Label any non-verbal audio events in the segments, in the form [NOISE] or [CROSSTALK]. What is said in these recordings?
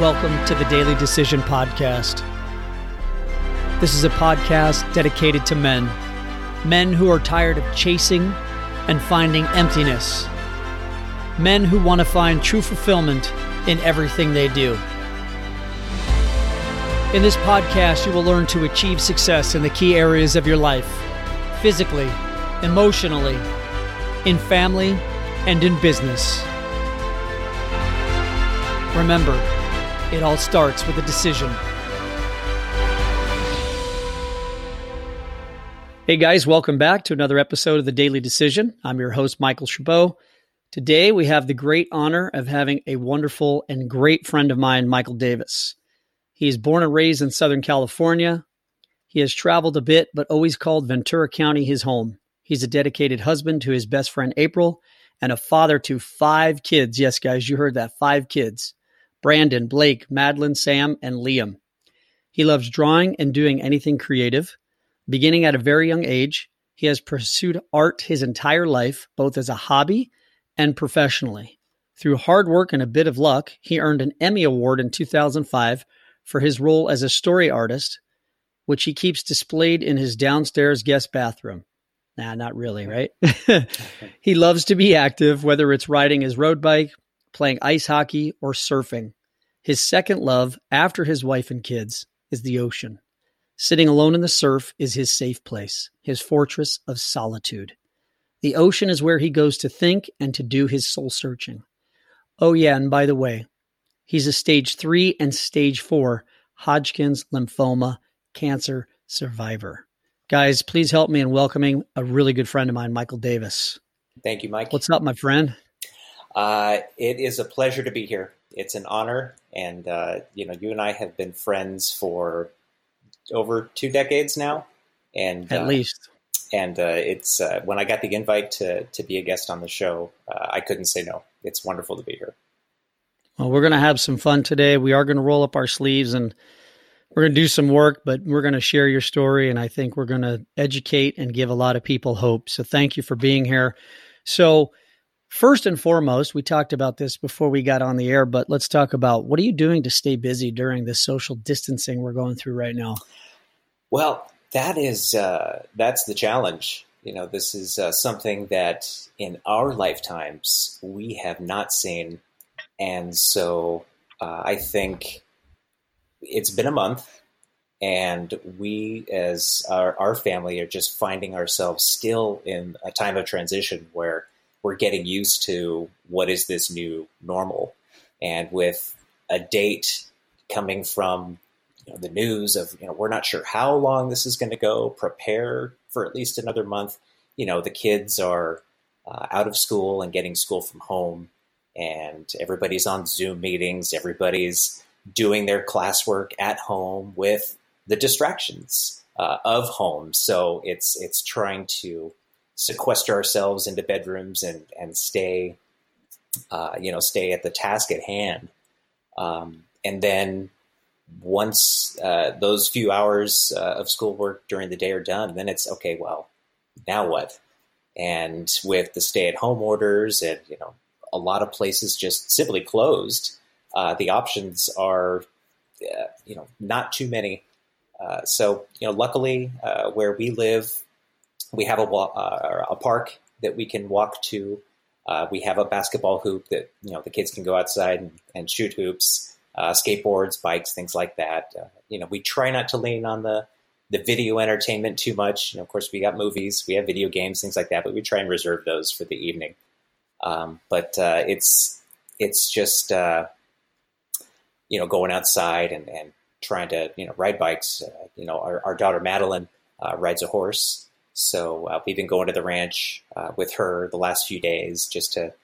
Welcome to the Daily Decision Podcast. This is a podcast dedicated to men, men who are tired of chasing and finding emptiness, men who want to find true fulfillment in everything they do. In this podcast, you will learn to achieve success in the key areas of your life physically, emotionally, in family, and in business. Remember, it all starts with a decision. Hey guys, welcome back to another episode of the Daily Decision. I'm your host, Michael Chabot. Today we have the great honor of having a wonderful and great friend of mine, Michael Davis. He is born and raised in Southern California. He has traveled a bit, but always called Ventura County his home. He's a dedicated husband to his best friend, April, and a father to five kids. Yes, guys, you heard that five kids. Brandon, Blake, Madeline, Sam, and Liam. He loves drawing and doing anything creative. Beginning at a very young age, he has pursued art his entire life, both as a hobby and professionally. Through hard work and a bit of luck, he earned an Emmy Award in 2005 for his role as a story artist, which he keeps displayed in his downstairs guest bathroom. Nah, not really, right? [LAUGHS] [LAUGHS] he loves to be active, whether it's riding his road bike, playing ice hockey, or surfing. His second love, after his wife and kids, is the ocean. Sitting alone in the surf is his safe place, his fortress of solitude. The ocean is where he goes to think and to do his soul searching. Oh, yeah, and by the way, he's a stage three and stage four Hodgkin's lymphoma cancer survivor. Guys, please help me in welcoming a really good friend of mine, Michael Davis. Thank you, Mike. What's up, my friend? Uh, it is a pleasure to be here. It's an honor, and uh, you know, you and I have been friends for over two decades now, and at uh, least. And uh, it's uh, when I got the invite to to be a guest on the show, uh, I couldn't say no. It's wonderful to be here. Well, we're going to have some fun today. We are going to roll up our sleeves and we're going to do some work, but we're going to share your story, and I think we're going to educate and give a lot of people hope. So, thank you for being here. So First and foremost, we talked about this before we got on the air, but let's talk about what are you doing to stay busy during this social distancing we're going through right now? Well, that is uh, that's the challenge. You know, this is uh, something that in our lifetimes we have not seen, and so uh, I think it's been a month, and we as our, our family are just finding ourselves still in a time of transition where we're getting used to what is this new normal. And with a date coming from you know, the news of, you know, we're not sure how long this is going to go, prepare for at least another month. You know, the kids are uh, out of school and getting school from home, and everybody's on Zoom meetings, everybody's doing their classwork at home with the distractions uh, of home. So it's it's trying to sequester ourselves into bedrooms and and stay, uh, you know, stay at the task at hand. Um, and then once uh, those few hours uh, of schoolwork during the day are done, then it's okay. Well, now what? And with the stay-at-home orders, and you know, a lot of places just simply closed. Uh, the options are, uh, you know, not too many. Uh, so, you know, luckily, uh, where we live, we have a, uh, a park that we can walk to. Uh, we have a basketball hoop that you know the kids can go outside and, and shoot hoops, uh, skateboards, bikes, things like that. Uh, you know, we try not to lean on the the video entertainment too much. Know, of course, we got movies, we have video games, things like that, but we try and reserve those for the evening. Um, but uh, it's it's just uh, you know going outside and, and trying to you know ride bikes. you know, our, our daughter Madeline rides a horse. So uh, we've been going to the ranch uh, with her the last few days just to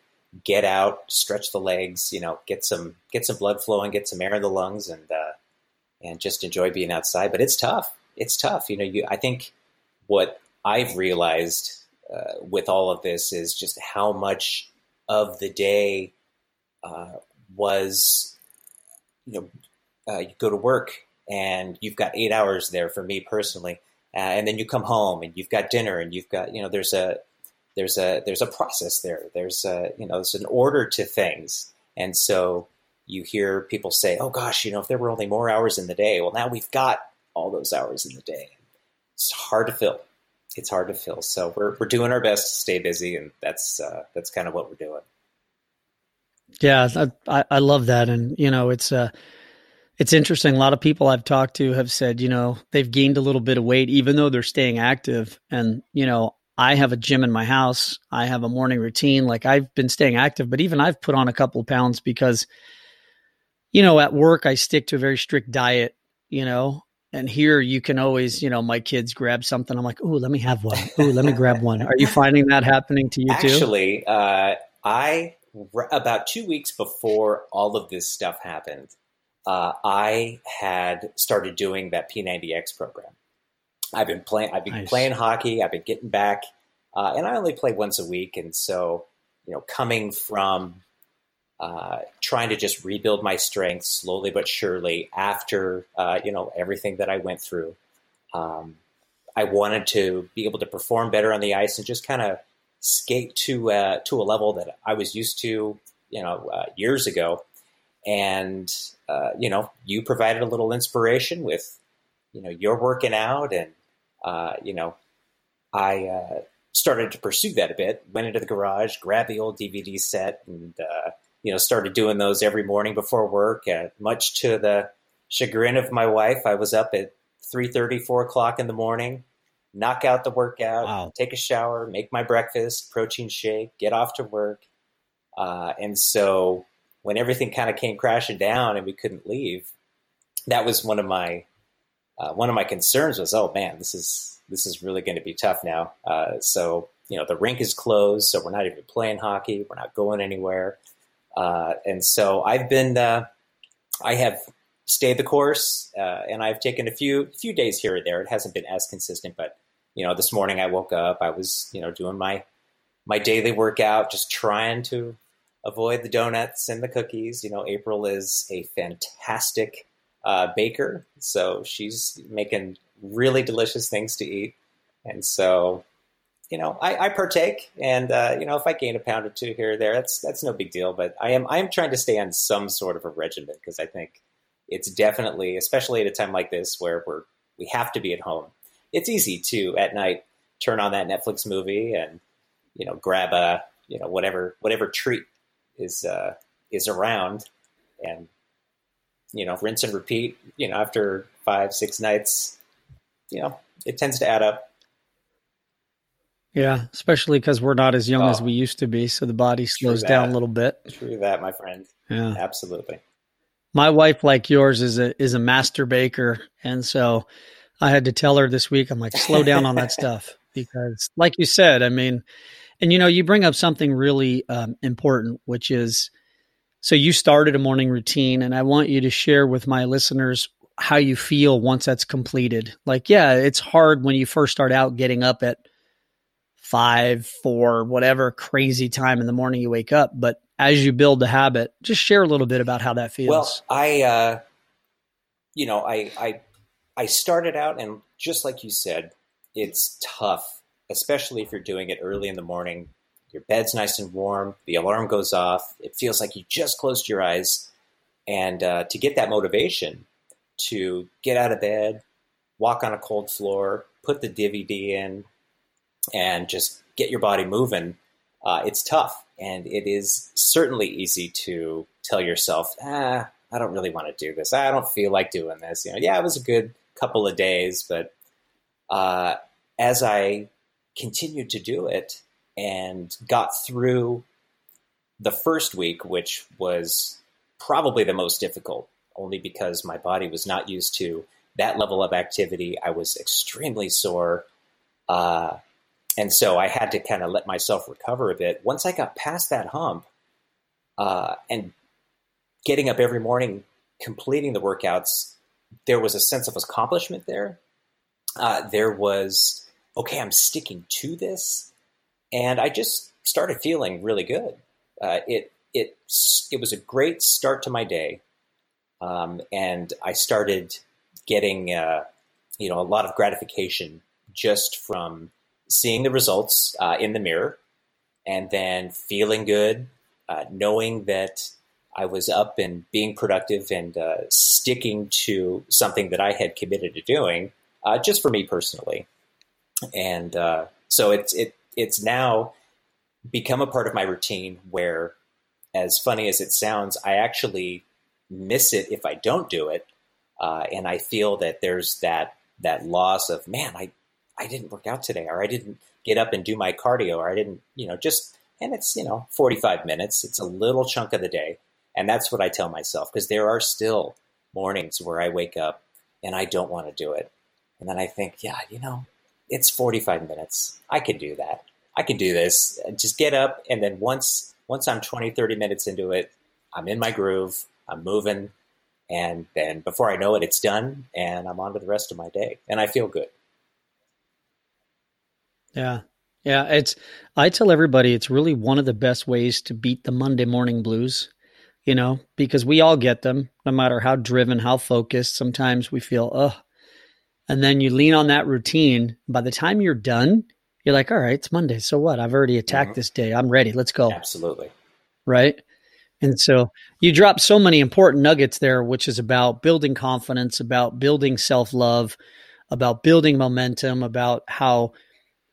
get out, stretch the legs, you know, get some get some blood flowing, get some air in the lungs, and uh, and just enjoy being outside. But it's tough. It's tough. You know, you I think what I've realized uh, with all of this is just how much of the day uh, was, you know, uh, you go to work and you've got eight hours there for me personally uh, and then you come home and you've got dinner and you've got you know there's a there's a there's a process there there's a you know there's an order to things and so you hear people say, "Oh gosh, you know, if there were only more hours in the day." Well, now we've got all those hours in the day. It's hard to fill. It's hard to fill. So we're we're doing our best to stay busy, and that's uh, that's kind of what we're doing. Yeah, I, I love that, and you know, it's uh, it's interesting. A lot of people I've talked to have said, you know, they've gained a little bit of weight, even though they're staying active. And you know, I have a gym in my house. I have a morning routine. Like I've been staying active, but even I've put on a couple of pounds because, you know, at work I stick to a very strict diet. You know, and here you can always, you know, my kids grab something. I'm like, oh, let me have one. Oh, let me grab one. Are you finding that happening to you Actually, too? Actually, uh, I about two weeks before all of this stuff happened, uh, I had started doing that P90X program. I've been playing. I've been nice. playing hockey. I've been getting back, uh, and I only play once a week. And so, you know, coming from uh, trying to just rebuild my strength slowly but surely after uh, you know everything that I went through, um, I wanted to be able to perform better on the ice and just kind of skate to uh, to a level that I was used to, you know, uh, years ago. And uh, you know, you provided a little inspiration with, you know, you're working out, and uh, you know, I uh, started to pursue that a bit. Went into the garage, grabbed the old DVD set, and uh, you know, started doing those every morning before work. much to the chagrin of my wife, I was up at 3.30, 4 o'clock in the morning, knock out the workout, wow. take a shower, make my breakfast, protein shake, get off to work. Uh, and so when everything kind of came crashing down and we couldn't leave, that was one of my uh, one of my concerns was, oh man, this is this is really going to be tough now. Uh, so you know the rink is closed, so we're not even playing hockey. We're not going anywhere, uh, and so I've been uh, I have stayed the course, uh, and I've taken a few few days here or there. It hasn't been as consistent, but you know, this morning I woke up, I was, you know, doing my my daily workout, just trying to avoid the donuts and the cookies. You know, April is a fantastic uh, baker, so she's making really delicious things to eat, and so you know, I, I partake, and uh, you know, if I gain a pound or two here or there, that's that's no big deal. But I am I am trying to stay on some sort of a regimen because I think it's definitely, especially at a time like this where we're we have to be at home it's easy to at night turn on that Netflix movie and you know grab a you know whatever whatever treat is uh, is around and you know rinse and repeat. You know after five six nights, you know it tends to add up. Yeah, especially because we're not as young oh, as we used to be, so the body slows down a little bit. True that, my friend. Yeah, absolutely. My wife, like yours, is a is a master baker, and so I had to tell her this week, I'm like, slow down on that [LAUGHS] stuff because, like you said, I mean, and you know, you bring up something really um, important, which is so you started a morning routine, and I want you to share with my listeners how you feel once that's completed. Like, yeah, it's hard when you first start out getting up at five, four, whatever crazy time in the morning you wake up, but as you build the habit, just share a little bit about how that feels. Well, I, uh, you know, I, I I started out, and just like you said, it's tough, especially if you're doing it early in the morning. Your bed's nice and warm, the alarm goes off, it feels like you just closed your eyes. And uh, to get that motivation to get out of bed, walk on a cold floor, put the DVD in, and just get your body moving, uh, it's tough. And it is certainly easy to tell yourself, ah, I don't really want to do this. I don't feel like doing this. You know, yeah, it was a good couple of days, but uh, as I continued to do it and got through the first week, which was probably the most difficult, only because my body was not used to that level of activity. I was extremely sore. Uh, and so I had to kind of let myself recover a bit. Once I got past that hump uh, and getting up every morning, completing the workouts, there was a sense of accomplishment there. Uh, there was, okay, I'm sticking to this. And I just started feeling really good. Uh, it, it, it was a great start to my day. Um, and I started getting, uh, you know, a lot of gratification just from seeing the results uh, in the mirror and then feeling good, uh, knowing that I was up and being productive and uh, sticking to something that I had committed to doing, uh, just for me personally. And uh, so it's it it's now become a part of my routine where, as funny as it sounds, I actually miss it if I don't do it, uh, and I feel that there's that that loss of man, I I didn't work out today, or I didn't get up and do my cardio, or I didn't, you know, just and it's you know 45 minutes. It's a little chunk of the day and that's what I tell myself because there are still mornings where I wake up and I don't want to do it. And then I think, yeah, you know, it's 45 minutes. I can do that. I can do this. Just get up and then once once I'm 20, 30 minutes into it, I'm in my groove, I'm moving, and then before I know it, it's done and I'm on to the rest of my day. And I feel good. Yeah. Yeah, it's I tell everybody it's really one of the best ways to beat the Monday morning blues you know, because we all get them, no matter how driven, how focused. Sometimes we feel, ugh. And then you lean on that routine. By the time you're done, you're like, all right, it's Monday. So what? I've already attacked mm-hmm. this day. I'm ready. Let's go. Absolutely. Right. And so you drop so many important nuggets there, which is about building confidence, about building self love, about building momentum, about how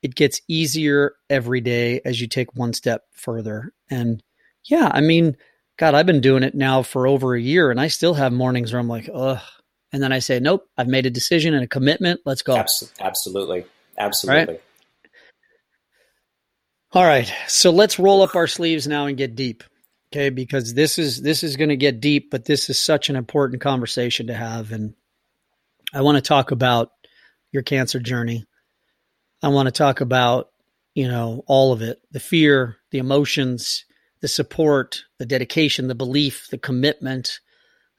it gets easier every day as you take one step further. And yeah, I mean, God, I've been doing it now for over a year and I still have mornings where I'm like, ugh. And then I say, nope, I've made a decision and a commitment. Let's go. Absolutely. Absolutely. All right. So let's roll up our sleeves now and get deep. Okay. Because this is, this is going to get deep, but this is such an important conversation to have. And I want to talk about your cancer journey. I want to talk about, you know, all of it, the fear, the emotions, the support, the dedication, the belief, the commitment.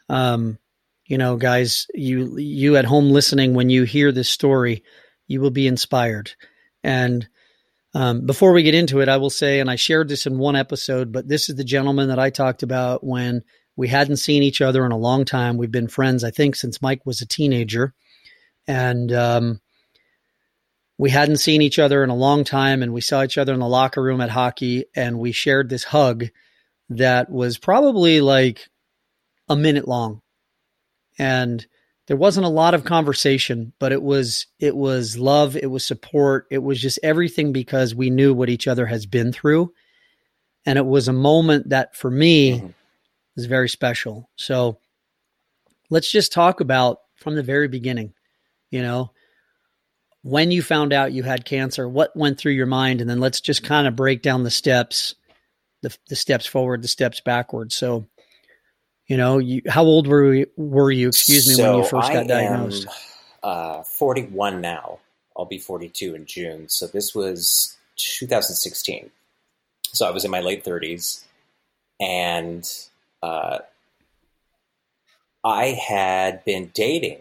Um, you know, guys, you you at home listening, when you hear this story, you will be inspired. And um, before we get into it, I will say, and I shared this in one episode, but this is the gentleman that I talked about when we hadn't seen each other in a long time. We've been friends, I think, since Mike was a teenager, and um, we hadn't seen each other in a long time and we saw each other in the locker room at hockey and we shared this hug that was probably like a minute long and there wasn't a lot of conversation but it was it was love it was support it was just everything because we knew what each other has been through and it was a moment that for me mm-hmm. was very special so let's just talk about from the very beginning you know when you found out you had cancer, what went through your mind? And then let's just kind of break down the steps, the, the steps forward, the steps backward. So, you know, you, how old were you, were you, excuse me, so when you first got I diagnosed? Am, uh, 41 now. I'll be 42 in June. So this was 2016. So I was in my late 30s and uh, I had been dating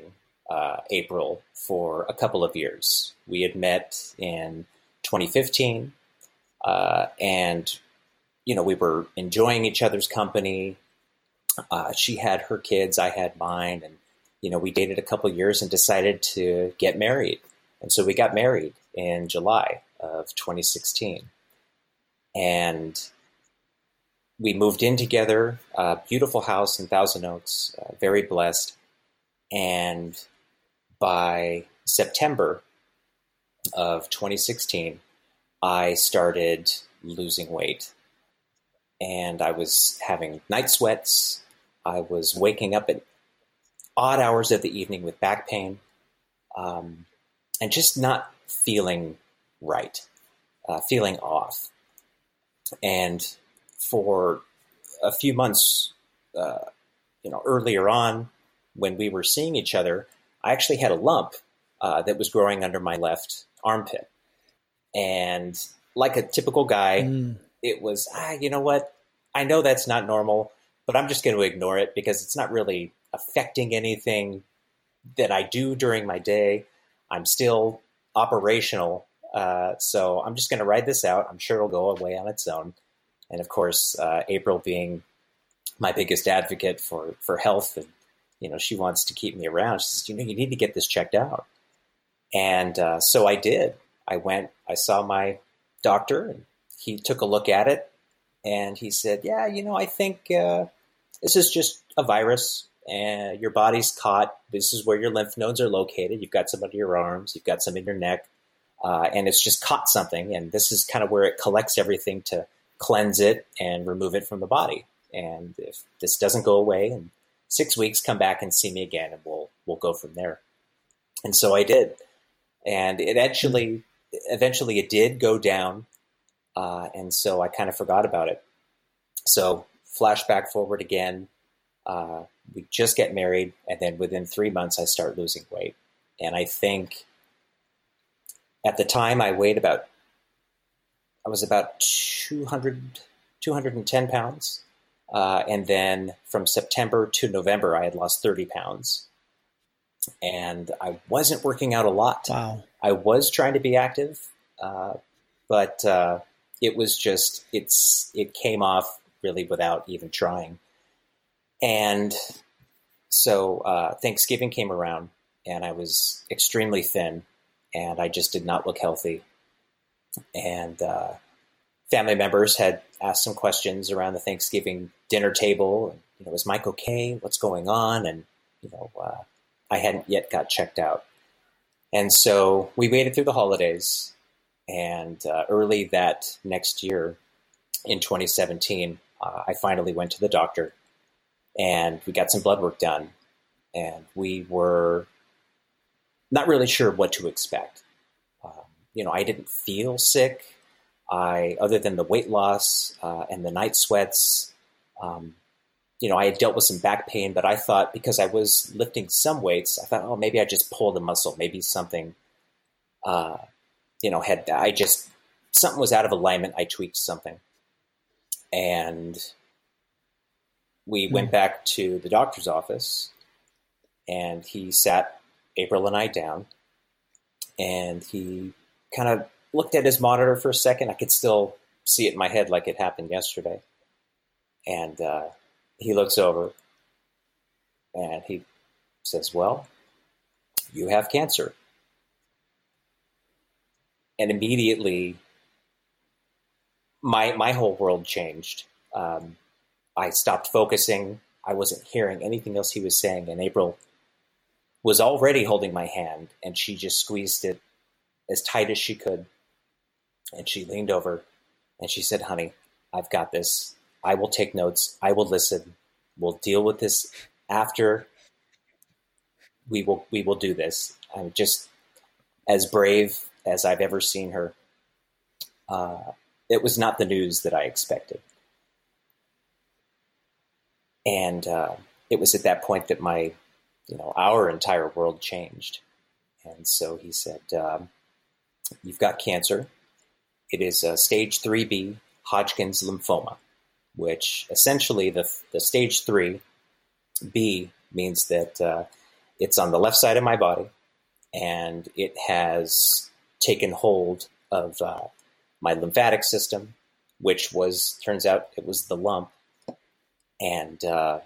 uh, April for a couple of years. We had met in 2015, uh, and you know we were enjoying each other's company. Uh, she had her kids, I had mine, and you know we dated a couple years and decided to get married. And so we got married in July of 2016, and we moved in together. Beautiful house in Thousand Oaks, uh, very blessed, and by September of 2016, I started losing weight. And I was having night sweats. I was waking up at odd hours of the evening with back pain um, and just not feeling right, uh, feeling off. And for a few months, uh, you know, earlier on, when we were seeing each other, I actually had a lump uh, that was growing under my left armpit. And like a typical guy, mm. it was, ah, you know what? I know that's not normal, but I'm just going to ignore it because it's not really affecting anything that I do during my day. I'm still operational. Uh, so I'm just going to ride this out. I'm sure it'll go away on its own. And of course, uh, April being my biggest advocate for, for health and you know, she wants to keep me around. She says, you know, you need to get this checked out. And uh, so I did. I went, I saw my doctor, and he took a look at it, and he said, yeah, you know, I think uh, this is just a virus and your body's caught. This is where your lymph nodes are located. You've got some under your arms, you've got some in your neck, uh, and it's just caught something. And this is kind of where it collects everything to cleanse it and remove it from the body. And if this doesn't go away in six weeks, come back and see me again, and we'll we'll go from there. And so I did, and it actually eventually it did go down, uh, and so I kind of forgot about it. So flashback forward again. Uh, we just get married, and then within three months, I start losing weight. And I think at the time I weighed about, I was about 200, 210 pounds. Uh, and then from September to November, I had lost 30 pounds. And I wasn't working out a lot. Wow. I was trying to be active, uh, but uh, it was just, it's, it came off really without even trying. And so uh, Thanksgiving came around, and I was extremely thin, and I just did not look healthy. And uh, family members had asked some questions around the Thanksgiving dinner table. You know, is Mike okay? What's going on? And you know, uh, I hadn't yet got checked out. And so we waited through the holidays, and uh, early that next year, in 2017, uh, I finally went to the doctor and we got some blood work done. And we were not really sure what to expect. Um, you know, I didn't feel sick. I, other than the weight loss uh, and the night sweats, um, you know, I had dealt with some back pain, but I thought because I was lifting some weights, I thought, oh, maybe I just pulled a muscle, maybe something, uh, you know, had I just something was out of alignment. I tweaked something, and we went hmm. back to the doctor's office and he sat April and I down and he kind of looked at his monitor for a second. I could still see it in my head like it happened yesterday. And uh, he looks over and he says, Well, you have cancer. And immediately, my, my whole world changed. Um, I stopped focusing. I wasn't hearing anything else he was saying. And April was already holding my hand, and she just squeezed it as tight as she could. And she leaned over and she said, Honey, I've got this. I will take notes. I will listen. We'll deal with this after we will we will do this. I'm just as brave as I've ever seen her. Uh, it was not the news that I expected. And uh, it was at that point that my, you know, our entire world changed. And so he said, um, You've got cancer. It is a stage 3B Hodgkin's lymphoma, which essentially the, the stage 3 B means that uh, it's on the left side of my body and it has taken hold of uh, my lymphatic system, which was, turns out, it was the lump and uh,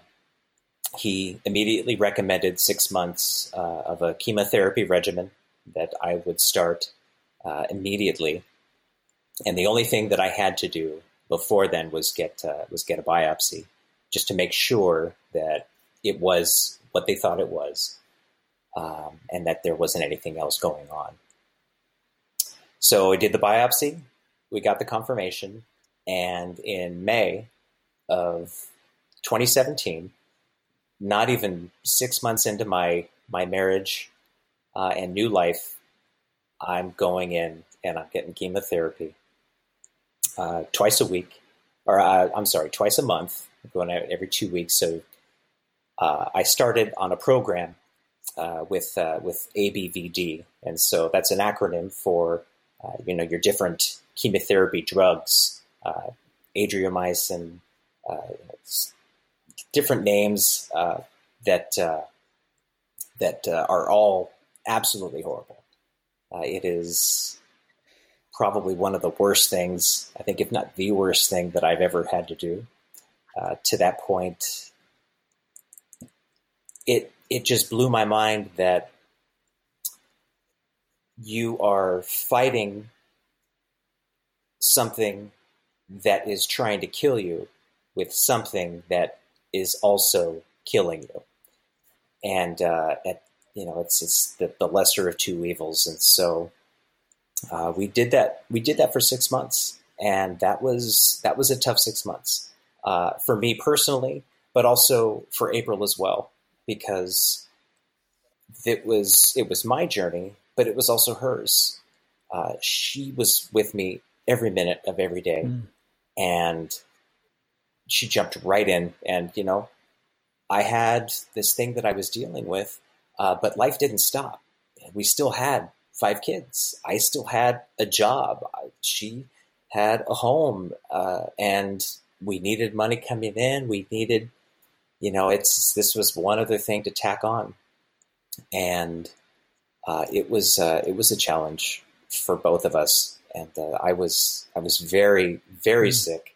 he immediately recommended six months uh, of a chemotherapy regimen that I would start uh, immediately. And the only thing that I had to do before then was get uh, was get a biopsy, just to make sure that it was what they thought it was, um, and that there wasn't anything else going on. So I did the biopsy. We got the confirmation, and in May of 2017, not even six months into my my marriage uh, and new life, I'm going in and I'm getting chemotherapy uh, twice a week, or uh, I'm sorry, twice a month. I'm going out every two weeks. So uh, I started on a program uh, with uh, with ABVD, and so that's an acronym for you know your different chemotherapy drugs, adriamycin different names uh, that uh, that uh, are all absolutely horrible. Uh, it is probably one of the worst things, I think, if not the worst thing that I've ever had to do. Uh, to that point, it it just blew my mind that you are fighting something that is trying to kill you with something that is also killing you. And uh, at, you know, it's it's the, the lesser of two evils. And so uh, we did that. We did that for six months, and that was that was a tough six months uh, for me personally, but also for April as well, because it was it was my journey, but it was also hers. Uh, she was with me every minute of every day, mm. and she jumped right in. And you know, I had this thing that I was dealing with, uh, but life didn't stop. We still had five kids. I still had a job. She had a home, uh, and we needed money coming in. We needed, you know, it's this was one other thing to tack on, and uh, it was uh, it was a challenge for both of us. And uh, I was I was very very mm. sick.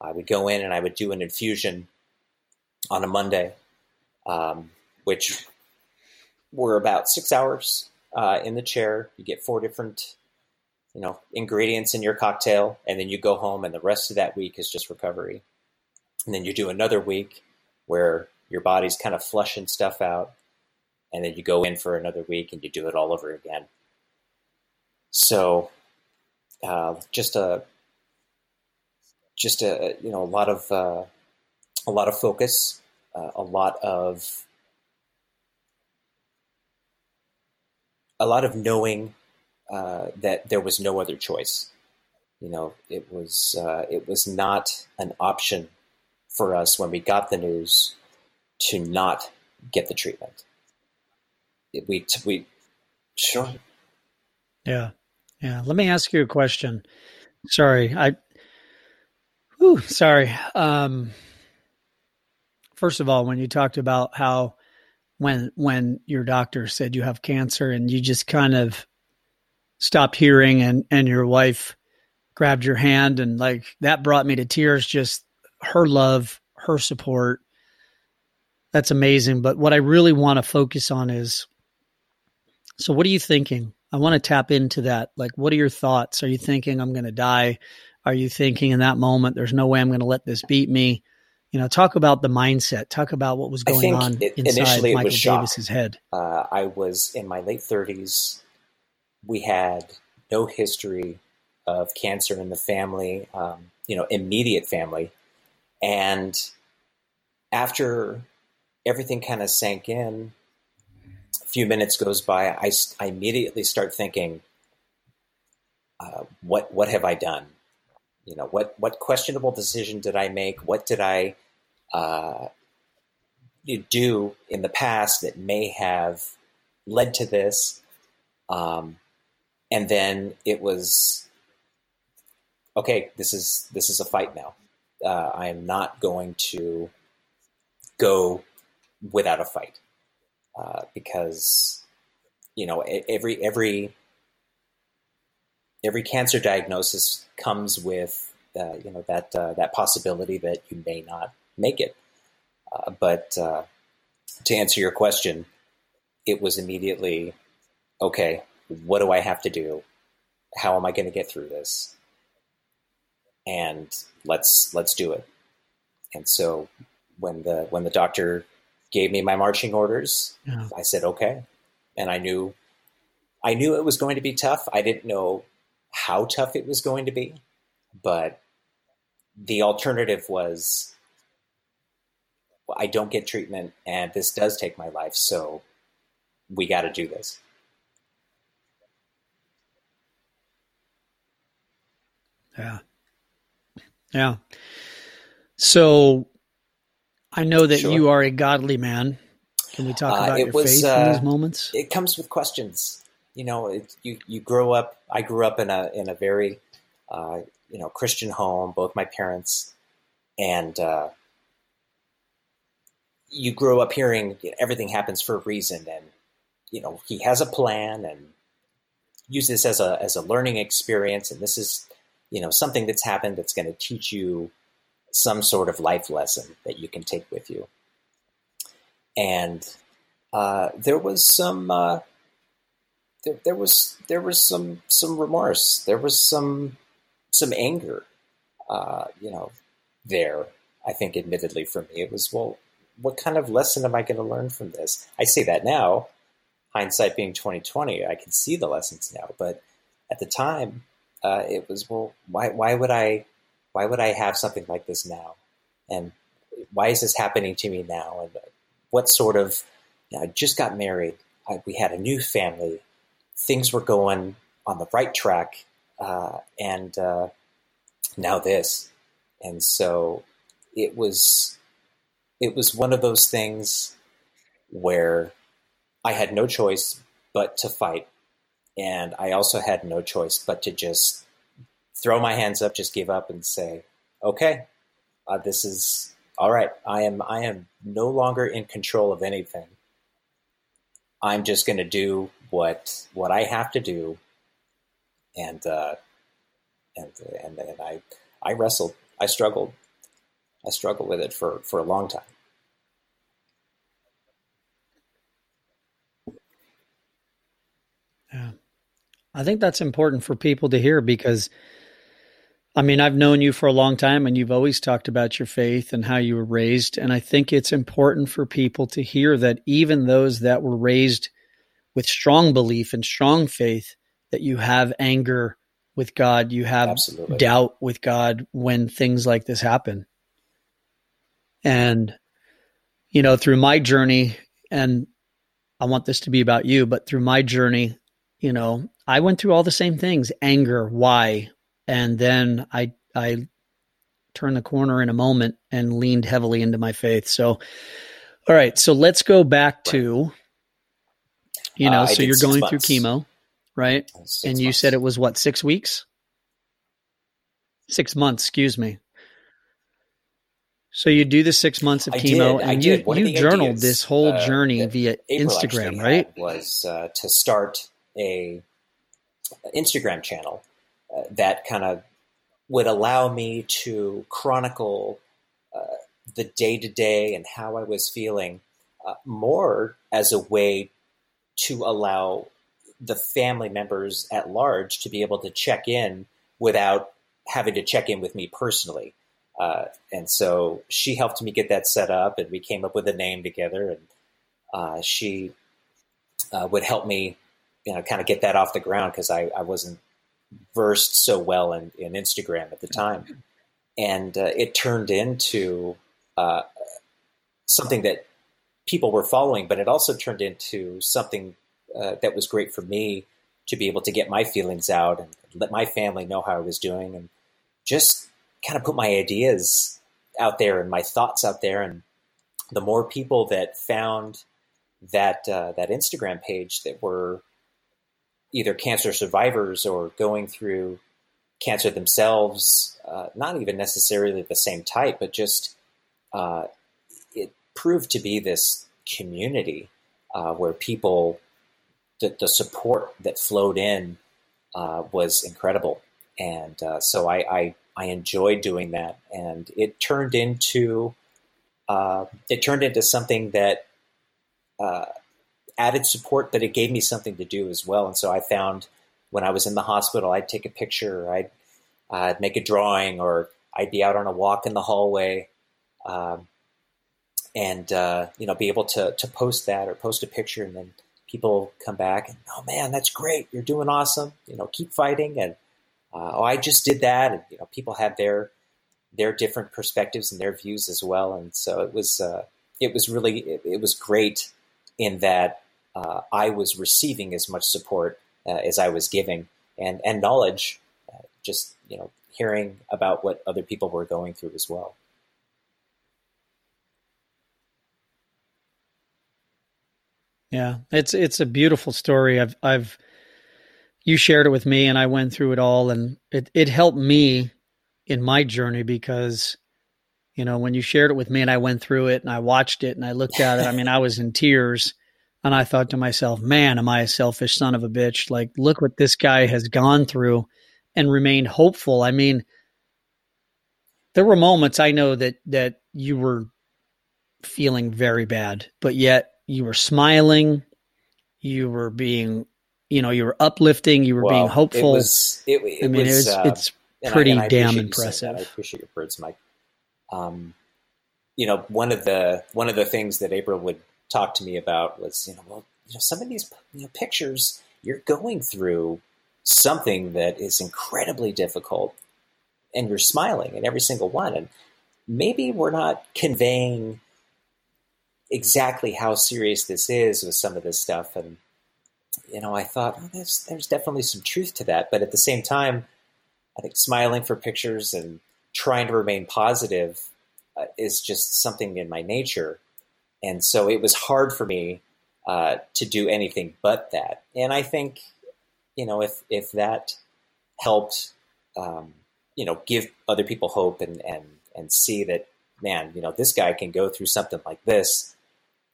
I would go in and I would do an infusion on a Monday, um, which were about six hours uh, in the chair. You get four different, you know, ingredients in your cocktail, and then you go home, and the rest of that week is just recovery. And then you do another week where your body's kind of flushing stuff out, and then you go in for another week and you do it all over again. So, uh, just a just a you know a lot of uh, a lot of focus, uh, a lot of a lot of knowing uh, that there was no other choice. You know, it was uh, it was not an option for us when we got the news to not get the treatment. We we sure. Yeah, yeah. Let me ask you a question. Sorry, I. Whew, sorry. Um, first of all, when you talked about how when when your doctor said you have cancer and you just kind of stopped hearing and and your wife grabbed your hand and like that brought me to tears just her love her support that's amazing but what i really want to focus on is so what are you thinking i want to tap into that like what are your thoughts are you thinking i'm going to die are you thinking in that moment there's no way i'm going to let this beat me you know, talk about the mindset. Talk about what was going on it, inside Michael Davis's head. Uh, I was in my late 30s. We had no history of cancer in the family, um, you know, immediate family. And after everything kind of sank in, few minutes goes by, I, I immediately start thinking, uh, what what have I done? You know, what what questionable decision did I make? What did I uh, do in the past that may have led to this. Um, and then it was okay. This is this is a fight now. Uh, I am not going to go without a fight uh, because you know every every every cancer diagnosis comes with uh, you know that uh, that possibility that you may not make it. Uh, but uh, to answer your question, it was immediately okay. What do I have to do? How am I going to get through this? And let's let's do it. And so when the when the doctor gave me my marching orders, yeah. I said okay, and I knew I knew it was going to be tough. I didn't know how tough it was going to be, but the alternative was I don't get treatment and this does take my life. So we got to do this. Yeah. Yeah. So I know that sure. you are a godly man. Can we talk uh, about uh, your was, faith uh, in these moments? It comes with questions. You know, it, you you grow up. I grew up in a in a very uh, you know Christian home. Both my parents, and uh, you grow up hearing you know, everything happens for a reason, and you know he has a plan, and use this as a as a learning experience, and this is you know something that's happened that's going to teach you some sort of life lesson that you can take with you. And uh, there was some uh, there, there was there was some some remorse. There was some some anger, uh, you know, there I think, admittedly for me, it was well, what kind of lesson am I going to learn from this? I say that now, hindsight being twenty twenty, I can see the lessons now. But at the time, uh, it was well, why why would I why would I have something like this now? And why is this happening to me now? And what sort of you know, I just got married. I, we had a new family. Things were going on the right track, uh, and uh, now this. And so it was it was one of those things where I had no choice but to fight, and I also had no choice but to just throw my hands up, just give up, and say, "Okay, uh, this is all right. I am I am no longer in control of anything. I'm just going to do what what I have to do." And uh, and and and I I wrestled. I struggled. I struggled with it for for a long time. Yeah. I think that's important for people to hear because I mean, I've known you for a long time and you've always talked about your faith and how you were raised. And I think it's important for people to hear that even those that were raised with strong belief and strong faith, that you have anger with God, you have Absolutely. doubt with God when things like this happen. And, you know, through my journey, and I want this to be about you, but through my journey, you know, I went through all the same things anger, why? And then I, I turned the corner in a moment and leaned heavily into my faith. So, all right. So let's go back to, you know, uh, so you're going months. through chemo, right? And you months. said it was what, six weeks? Six months, excuse me. So you do the six months of I chemo, did, and you you journaled this whole uh, journey via April Instagram, right? Was uh, to start a Instagram channel that kind of would allow me to chronicle uh, the day to day and how I was feeling uh, more as a way to allow the family members at large to be able to check in without having to check in with me personally. Uh, and so she helped me get that set up, and we came up with a name together. And uh, she uh, would help me, you know, kind of get that off the ground because I, I, wasn't versed so well in, in Instagram at the time. And uh, it turned into uh, something that people were following, but it also turned into something uh, that was great for me to be able to get my feelings out and let my family know how I was doing and just kind of put my ideas out there and my thoughts out there. And the more people that found that uh, that Instagram page that were either cancer survivors or going through cancer themselves, uh, not even necessarily the same type, but just uh, it proved to be this community uh, where people, the, the, support that flowed in uh, was incredible. And uh, so I, I I enjoyed doing that, and it turned into uh, it turned into something that added support, but it gave me something to do as well. And so I found when I was in the hospital, I'd take a picture, I'd, I'd make a drawing, or I'd be out on a walk in the hallway, um, and uh, you know, be able to to post that or post a picture, and then people come back and oh man, that's great, you're doing awesome, you know, keep fighting. And uh, oh, I just did that, and you know, people have their their different perspectives and their views as well, and so it was uh, it was really it, it, was great in that uh, I was receiving as much support uh, as I was giving, and and knowledge, uh, just you know, hearing about what other people were going through as well. Yeah, it's it's a beautiful story. I've I've you shared it with me and I went through it all and it, it helped me in my journey because, you know, when you shared it with me and I went through it and I watched it and I looked at it, I mean, I was in tears and I thought to myself, man, am I a selfish son of a bitch? Like, look what this guy has gone through and remained hopeful. I mean, there were moments I know that, that you were feeling very bad, but yet you were smiling. You were being you know you were uplifting, you were well, being hopeful. It was, it, it I mean, was, it's, uh, it's pretty I, damn impressive. I appreciate your words, Mike. Um, you know, one of the one of the things that April would talk to me about was, you know, well, you know, some of these you know, pictures you're going through something that is incredibly difficult, and you're smiling in every single one, and maybe we're not conveying exactly how serious this is with some of this stuff, and you know, I thought oh, there's there's definitely some truth to that, but at the same time, I think smiling for pictures and trying to remain positive uh, is just something in my nature. And so it was hard for me uh, to do anything but that. And I think, you know, if, if that helped, um, you know, give other people hope and, and, and see that, man, you know, this guy can go through something like this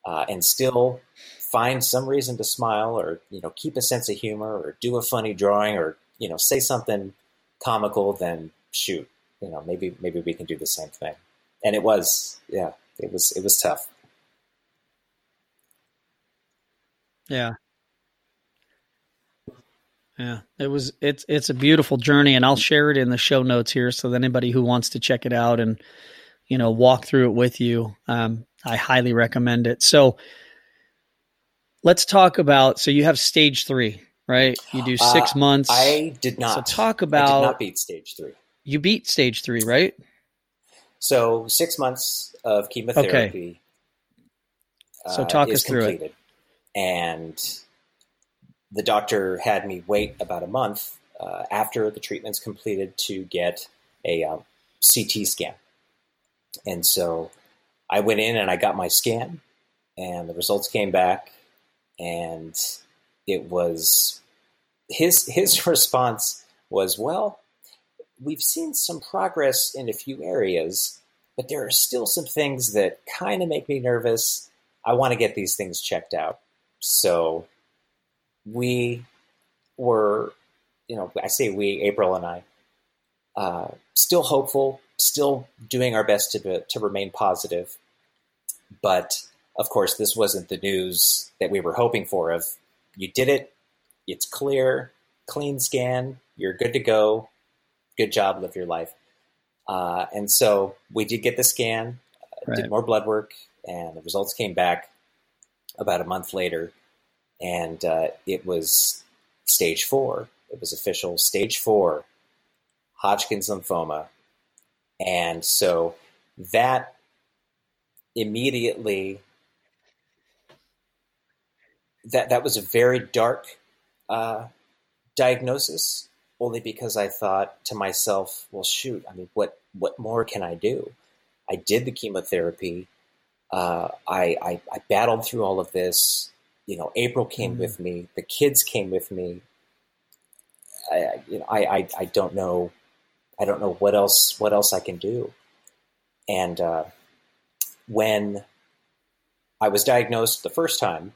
uh, and still find some reason to smile or, you know, keep a sense of humor or do a funny drawing or, you know, say something comical, then shoot, you know, maybe, maybe we can do the same thing and it was yeah it was it was tough yeah yeah it was it's it's a beautiful journey and i'll share it in the show notes here so that anybody who wants to check it out and you know walk through it with you um, i highly recommend it so let's talk about so you have stage three right you do six uh, months i did not so talk about I did not beat stage three you beat stage three right so six months of chemotherapy. Okay. So talk uh, us through completed. it. And the doctor had me wait about a month uh, after the treatment's completed to get a uh, CT scan. And so I went in and I got my scan, and the results came back, and it was his his [LAUGHS] response was, "Well, we've seen some progress in a few areas, but there are still some things that kind of make me nervous. I want to get these things checked out. So we were, you know, I say we, April and I, uh, still hopeful, still doing our best to, to remain positive. But of course, this wasn't the news that we were hoping for. Of you did it, it's clear, clean scan, you're good to go good job, live your life. Uh, and so we did get the scan, uh, right. did more blood work, and the results came back about a month later, and uh, it was stage four. It was official stage four, Hodgkin's lymphoma, and so that immediately that that was a very dark uh, diagnosis only because I thought to myself, well, shoot, I mean, what, what more can I do? I did the chemotherapy. Uh, I, I, I, battled through all of this. You know, April came mm-hmm. with me. The kids came with me. I, you know, I, I, I, don't know. I don't know what else, what else I can do. And uh, when I was diagnosed the first time,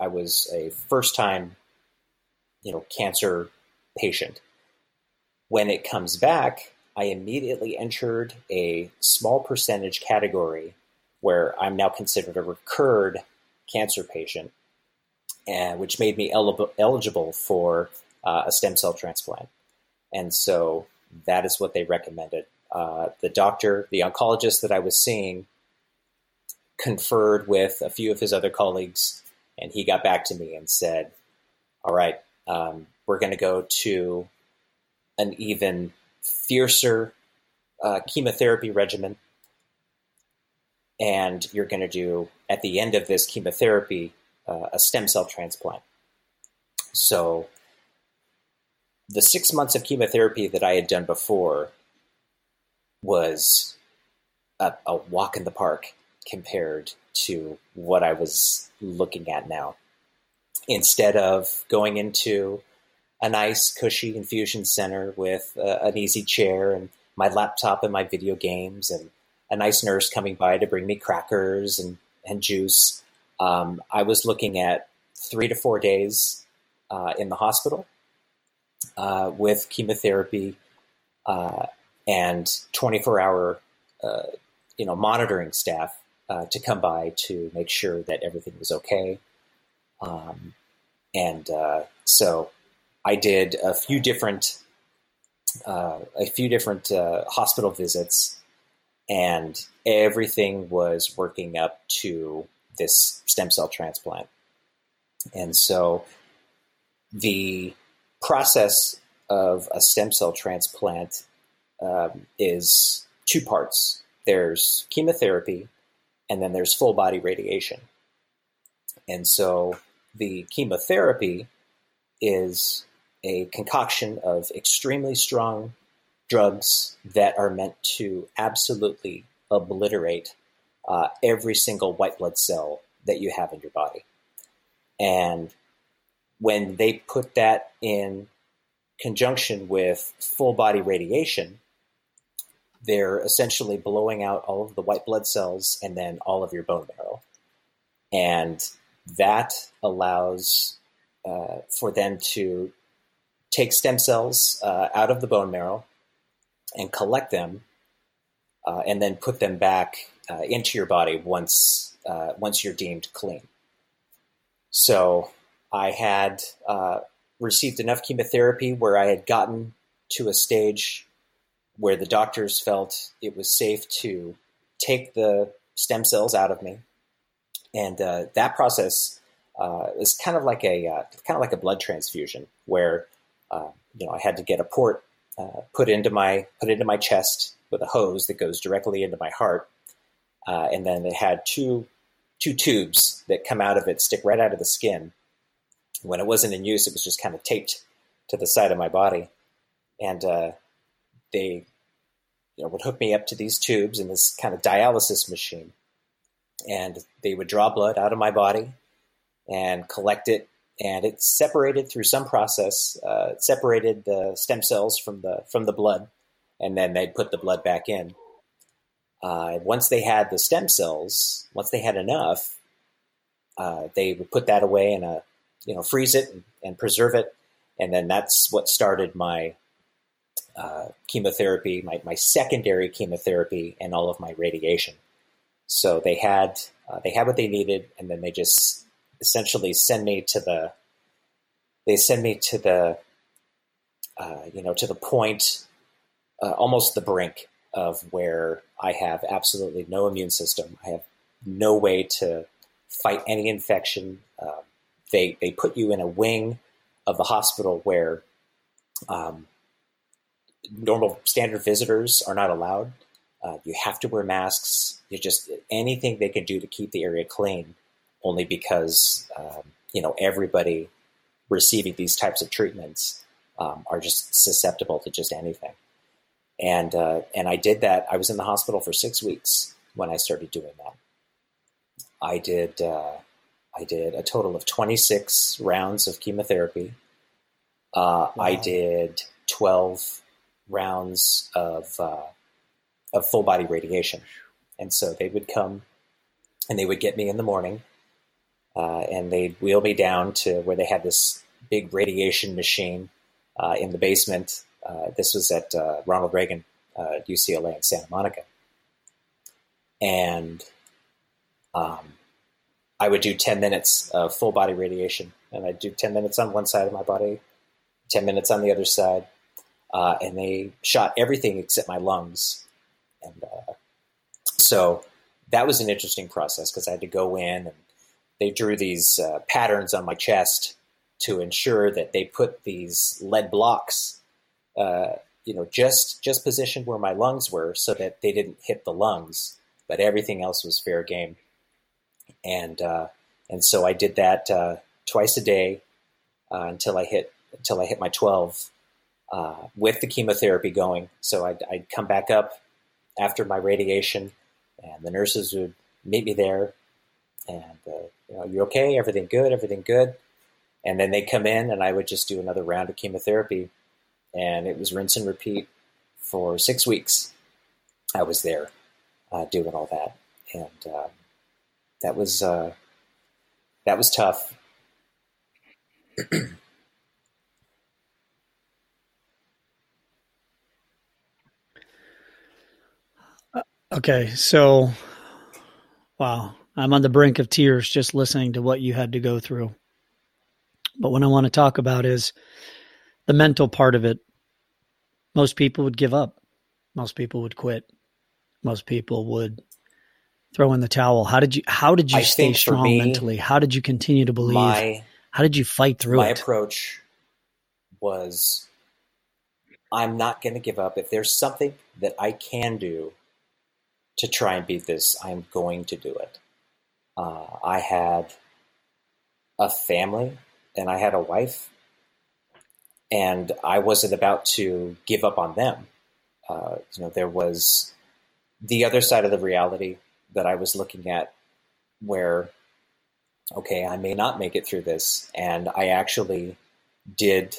I was a first time, you know, cancer patient. When it comes back, I immediately entered a small percentage category where I'm now considered a recurred cancer patient, and which made me el- eligible for uh, a stem cell transplant. And so that is what they recommended. Uh, the doctor, the oncologist that I was seeing, conferred with a few of his other colleagues, and he got back to me and said, All right, um, we're going to go to an even fiercer uh, chemotherapy regimen. And you're going to do, at the end of this chemotherapy, uh, a stem cell transplant. So, the six months of chemotherapy that I had done before was a, a walk in the park compared to what I was looking at now. Instead of going into a nice, cushy infusion center with uh, an easy chair and my laptop and my video games, and a nice nurse coming by to bring me crackers and, and juice. Um, I was looking at three to four days uh, in the hospital uh, with chemotherapy uh, and 24 hour uh, you know monitoring staff uh, to come by to make sure that everything was okay. Um, and so I did a few different uh, a few different uh, hospital visits and everything was working up to this stem cell transplant. And so the process of a stem cell transplant um, is two parts there's chemotherapy, and then there's full body radiation. And so the chemotherapy is a concoction of extremely strong drugs that are meant to absolutely obliterate uh, every single white blood cell that you have in your body. And when they put that in conjunction with full body radiation, they're essentially blowing out all of the white blood cells and then all of your bone marrow. And that allows uh, for them to take stem cells uh, out of the bone marrow and collect them uh, and then put them back uh, into your body once uh, once you're deemed clean. So I had uh, received enough chemotherapy where I had gotten to a stage where the doctors felt it was safe to take the stem cells out of me, and uh, that process uh, is kind of like a uh, kind of like a blood transfusion, where uh, you know I had to get a port uh, put into my put into my chest with a hose that goes directly into my heart, uh, and then it had two two tubes that come out of it, stick right out of the skin. When it wasn't in use, it was just kind of taped to the side of my body, and they you know would hook me up to these tubes in this kind of dialysis machine. And they would draw blood out of my body and collect it and it separated through some process uh, separated the stem cells from the from the blood and then they'd put the blood back in uh, once they had the stem cells once they had enough uh, they would put that away and you know freeze it and, and preserve it and then that's what started my uh, chemotherapy, my, my secondary chemotherapy, and all of my radiation. So they had uh, they had what they needed, and then they just essentially send me to the they send me to the uh, you know to the point, uh, almost the brink of where I have absolutely no immune system. I have no way to fight any infection. Uh, they they put you in a wing of the hospital where um, normal standard visitors are not allowed. Uh, you have to wear masks. You just anything they can do to keep the area clean, only because um, you know everybody receiving these types of treatments um, are just susceptible to just anything. And uh, and I did that. I was in the hospital for six weeks when I started doing that. I did uh, I did a total of twenty six rounds of chemotherapy. Uh, wow. I did twelve rounds of uh, of full body radiation, and so they would come and they would get me in the morning, uh, and they'd wheel me down to where they had this big radiation machine uh, in the basement. Uh, this was at uh, Ronald Reagan UCLA uh, in Santa Monica, and um, I would do ten minutes of full body radiation, and I'd do ten minutes on one side of my body, ten minutes on the other side and they shot everything except my lungs. And so that was an interesting process because I had to go in and they drew these uh, patterns on my chest to ensure that they put these lead blocks, uh, you know, just just positioned where my lungs were, so that they didn't hit the lungs, but everything else was fair game. And uh, and so I did that uh, twice a day until I hit until I hit my twelve uh, with the chemotherapy going. So I'd, I'd, come back up after my radiation, and the nurses would meet me there, and uh, you know, you okay? Everything good? Everything good? And then they come in, and I would just do another round of chemotherapy, and it was rinse and repeat for six weeks. I was there uh, doing all that, and um, that was uh, that was tough. [CLEARS THROAT] Okay, so wow, I'm on the brink of tears just listening to what you had to go through. But what I want to talk about is the mental part of it. Most people would give up. Most people would quit. most people would throw in the towel. How did you how did you I stay strong me, mentally? How did you continue to believe? My how did you fight through my it? My approach was I'm not going to give up. If there's something that I can do to try and beat this, I'm going to do it. Uh, I had a family and I had a wife, and I wasn't about to give up on them. Uh, you know, there was the other side of the reality that I was looking at where, okay, I may not make it through this. And I actually did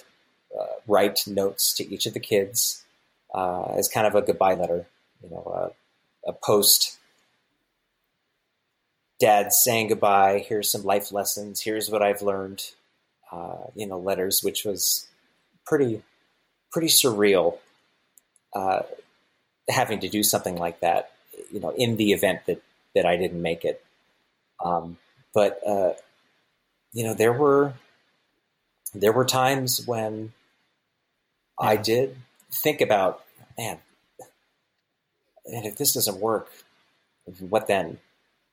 uh, write notes to each of the kids uh, as kind of a goodbye letter, you know, uh, a post. Dad saying goodbye. Here's some life lessons. Here's what I've learned. Uh, you know, letters, which was pretty, pretty surreal. Uh, having to do something like that, you know, in the event that that I didn't make it. Um, but uh, you know, there were there were times when I did think about, man, and if this doesn't work, what then?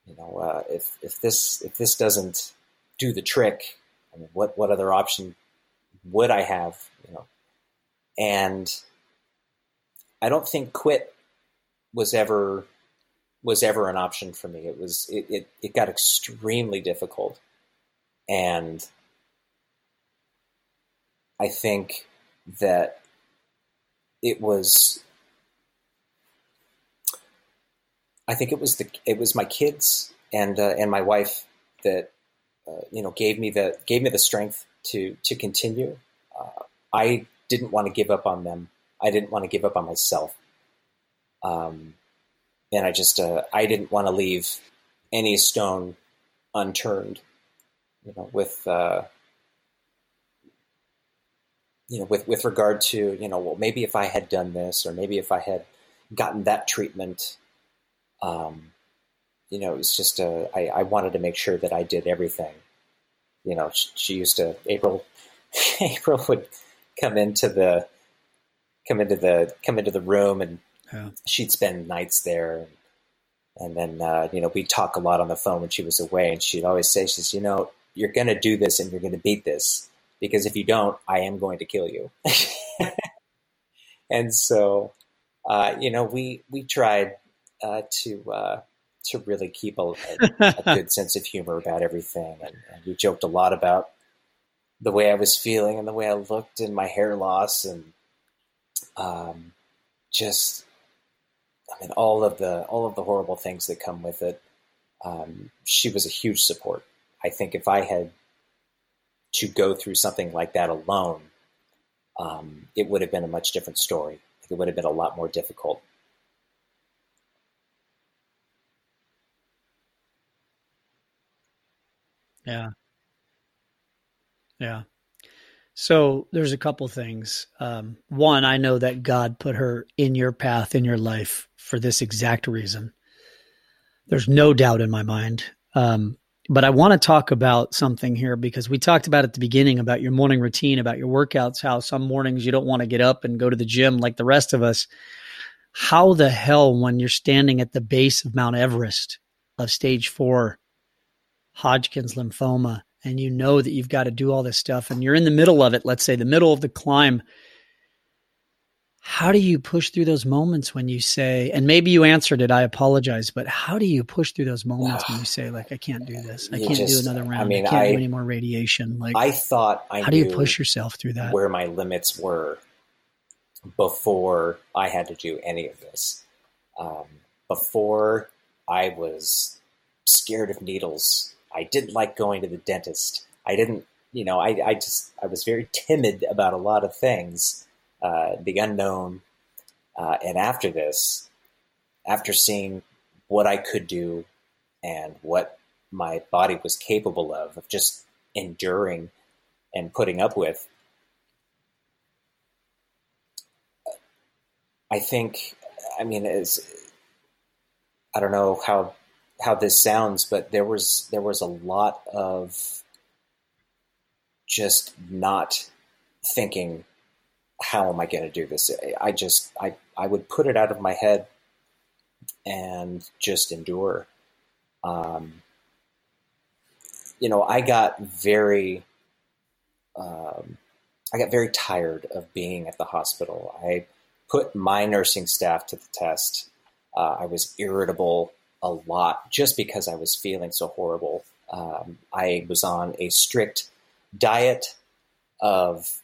You know, uh, if if this if this doesn't do the trick, I mean, what what other option would I have? You know, and I don't think quit was ever was ever an option for me. It was it it, it got extremely difficult, and I think that it was I think it was the it was my kids and uh, and my wife that uh, you know gave me the gave me the strength to to continue. Uh, I didn't want to give up on them. I didn't want to give up on myself. Um, and I just uh, I didn't want to leave any stone unturned. You know, with uh, you know, with with regard to you know, well, maybe if I had done this, or maybe if I had gotten that treatment, um, you know, it was just uh, I, I wanted to make sure that I did everything. You know, she, she used to April. [LAUGHS] April would come into the come into the come into the room and Yeah. she'd spend nights there and then uh, you know we'd talk a lot on the phone when she was away and she'd always say she says you know you're going to do this and you're going to beat this because if you don't i am going to kill you [LAUGHS] and so uh, you know we we tried uh, to uh, to really keep a, a, a [LAUGHS] good sense of humor about everything and, and we joked a lot about the way i was feeling and the way i looked and my hair loss and um, just I mean, all of the all of the horrible things that come with it. Um, she was a huge support. I think if I had to go through something like that alone, um, it would have been a much different story. It would have been a lot more difficult. Yeah. Yeah. So there's a couple things. Um, one, I know that God put her in your path in your life for this exact reason. There's no doubt in my mind. Um, but I want to talk about something here because we talked about at the beginning about your morning routine, about your workouts, how some mornings you don't want to get up and go to the gym like the rest of us. How the hell, when you're standing at the base of Mount Everest of stage four, Hodgkin's lymphoma, and you know that you've got to do all this stuff and you're in the middle of it, let's say the middle of the climb, how do you push through those moments when you say, and maybe you answered it, I apologize, but how do you push through those moments when you say, like, I can't do this, I can't just- do another round, I, mean, can't I- do any more radiation? Like, I thought I how do you push yourself through that? where my limits were before I had to do any of this. Um, before I was scared of needles. I didn't like going to the dentist. I didn't, you know, I, I just, I was very [LAUGHS] timid about a lot of things, uh, the unknown. Uh, and after this, after seeing what I could do and what my body was capable of, of just enduring and putting up with, I think, I mean, as I don't know how how this sounds, but there was there was a lot of just not thinking, how am I going to do this? I just I I would put it out of my head, and just endure. Um, you know, I got very, um, I got very tired of being at the hospital. I put my nursing staff to the test. Uh, I was irritable a lot just because I was feeling so horrible. Um, I was on a strict diet of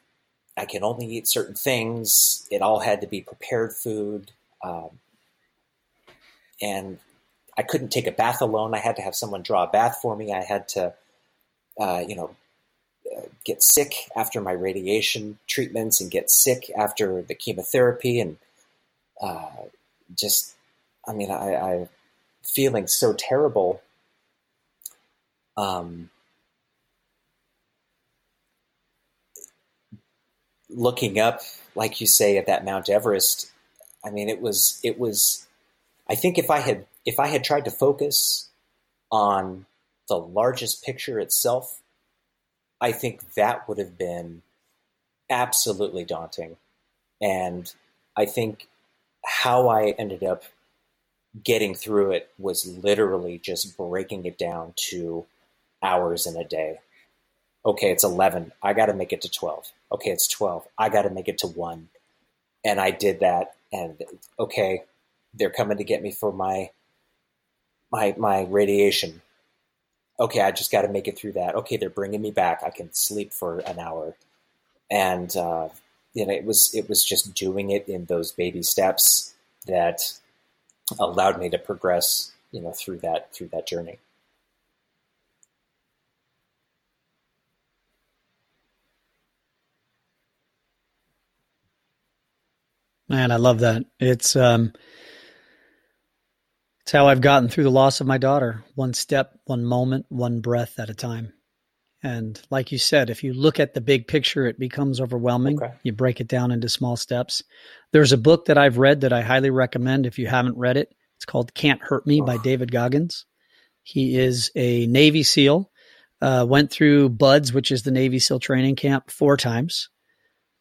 I can only eat certain things. It all had to be prepared food. Um, and I couldn't take a bath alone. I had to have someone draw a bath for me. I had to, uh, you know, uh, get sick after my radiation treatments and get sick after the chemotherapy and uh, just, I mean, I, I feeling so terrible. Um, looking up, like you say, at that Mount Everest, I mean, it was it was. I think if I had if I had tried to focus on the largest picture itself, I think that would have been absolutely daunting. And I think how I ended up getting through it was literally just breaking it down to hours in a day. Okay, it's 11. I got to make it to 12 okay, it's 12. I got to make it to one. And I did that. And okay, they're coming to get me for my, my, my radiation. Okay, I just got to make it through that. Okay, they're bringing me back. I can sleep for an hour. And, uh, you know, it was, it was just doing it in those baby steps that allowed me to progress, you know, through that, through that journey. Man, I love that. It's um it's how I've gotten through the loss of my daughter, one step, one moment, one breath at a time. And like you said, if you look at the big picture, it becomes overwhelming. Okay. You break it down into small steps. There's a book that I've read that I highly recommend if you haven't read it. It's called Can't Hurt Me oh. by David Goggins. He is a Navy SEAL, uh, went through BUD/S, which is the Navy SEAL training camp, four times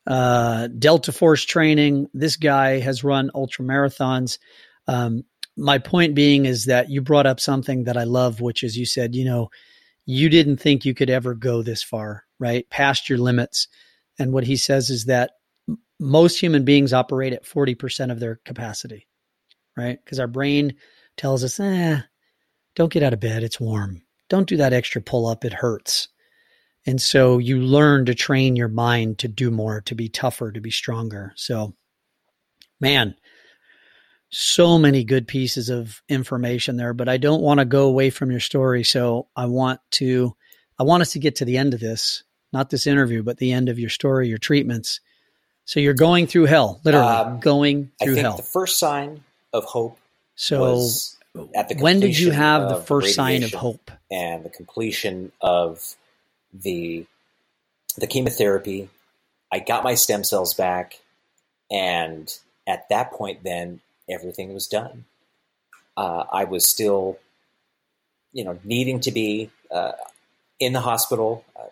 uh, Delta Force training. This guy has run ultra marathons. Um, my point being is that you brought up something that I love, which is you said, you know, you didn't think you could ever go this far, right? Past your limits. And what he says is that most human beings operate at 40% of their capacity, right? Because our brain tells us, eh, don't get out of bed. It's warm. Don't do that extra pull up. It hurts. And so you learn to train your mind to do more, to be tougher, to be stronger. So, man, so many good pieces of information there, but I don't want to go away from your story. So I want to, I want us to get to the end of this, not this interview, but the end of your story, your treatments. So you're going through hell, literally um, going through hell. The first sign of hope. So when did you have the first sign of hope? And the completion of the the chemotherapy. I got my stem cells back, and at that point, then everything was done. Uh, I was still, you know, needing to be uh, in the hospital, uh,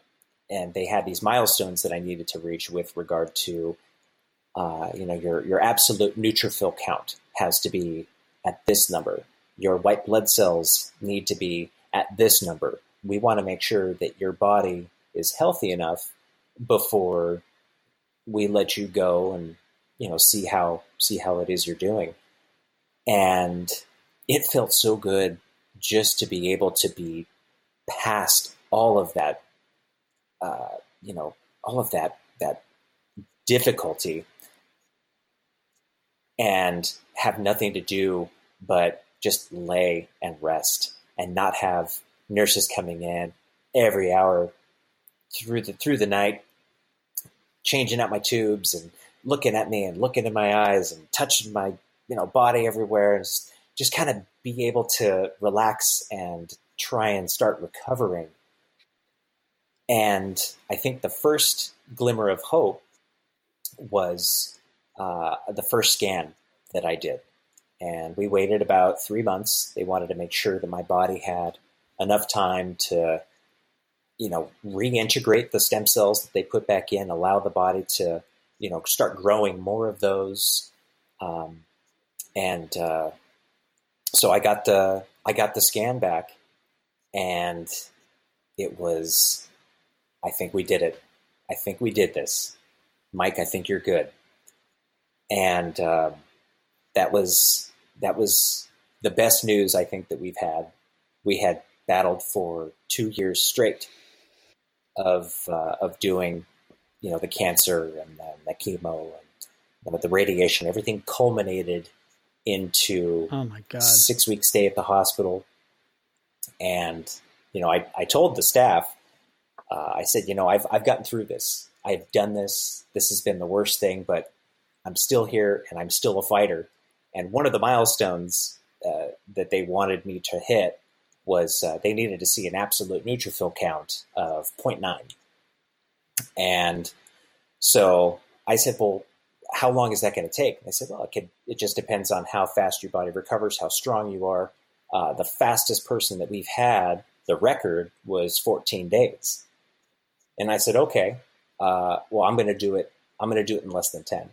and they had these milestones that I needed to reach with regard to, uh, you know, your your absolute neutrophil count has to be at this number. Your white blood cells need to be at this number we want to make sure that your body is healthy enough before we let you go and you know see how see how it is you're doing and it felt so good just to be able to be past all of that uh, you know all of that that difficulty and have nothing to do but just lay and rest and not have nurses coming in every hour through the through the night, changing out my tubes and looking at me and looking in my eyes and touching my you know body everywhere and just, just kind of be able to relax and try and start recovering. And I think the first glimmer of hope was uh, the first scan that I did. And we waited about three months. They wanted to make sure that my body had enough time to, you know, reintegrate the stem cells that they put back in, allow the body to, you know, start growing more of those. Um, and uh, so I got the I got the scan back, and it was, I think we did it. I think we did this, Mike. I think you're good. And uh, that was that was the best news I think that we've had. We had battled for two years straight of uh, of doing, you know, the cancer and the, the chemo and the radiation. Everything culminated into oh my god six week stay at the hospital, and you know, I I told the staff, uh, I said, you know, I've I've gotten through this. I've done this. This has been the worst thing, but I'm still here and I'm still a fighter. And one of the milestones uh, that they wanted me to hit was uh, they needed to see an absolute neutrophil count of 0.9. And so I said, well, how long is that going to take? And they said, well, it, could, it just depends on how fast your body recovers, how strong you are. Uh, the fastest person that we've had, the record was 14 days. And I said, okay, uh, well, I'm going to do it. I'm going to do it in less than 10.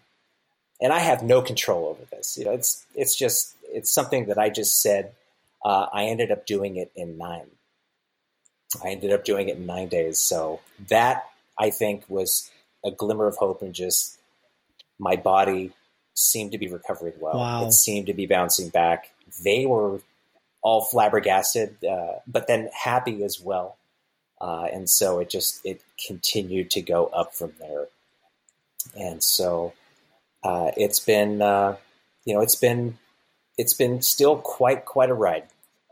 And I have no control over this. You know, it's, it's just, it's something that I just said, uh, I ended up doing it in nine. I ended up doing it in nine days. So that I think was a glimmer of hope and just my body seemed to be recovering well. Wow. It seemed to be bouncing back. They were all flabbergasted, uh, but then happy as well. Uh, and so it just it continued to go up from there. And so uh, it's been uh, you know it's been it's been still quite quite a ride.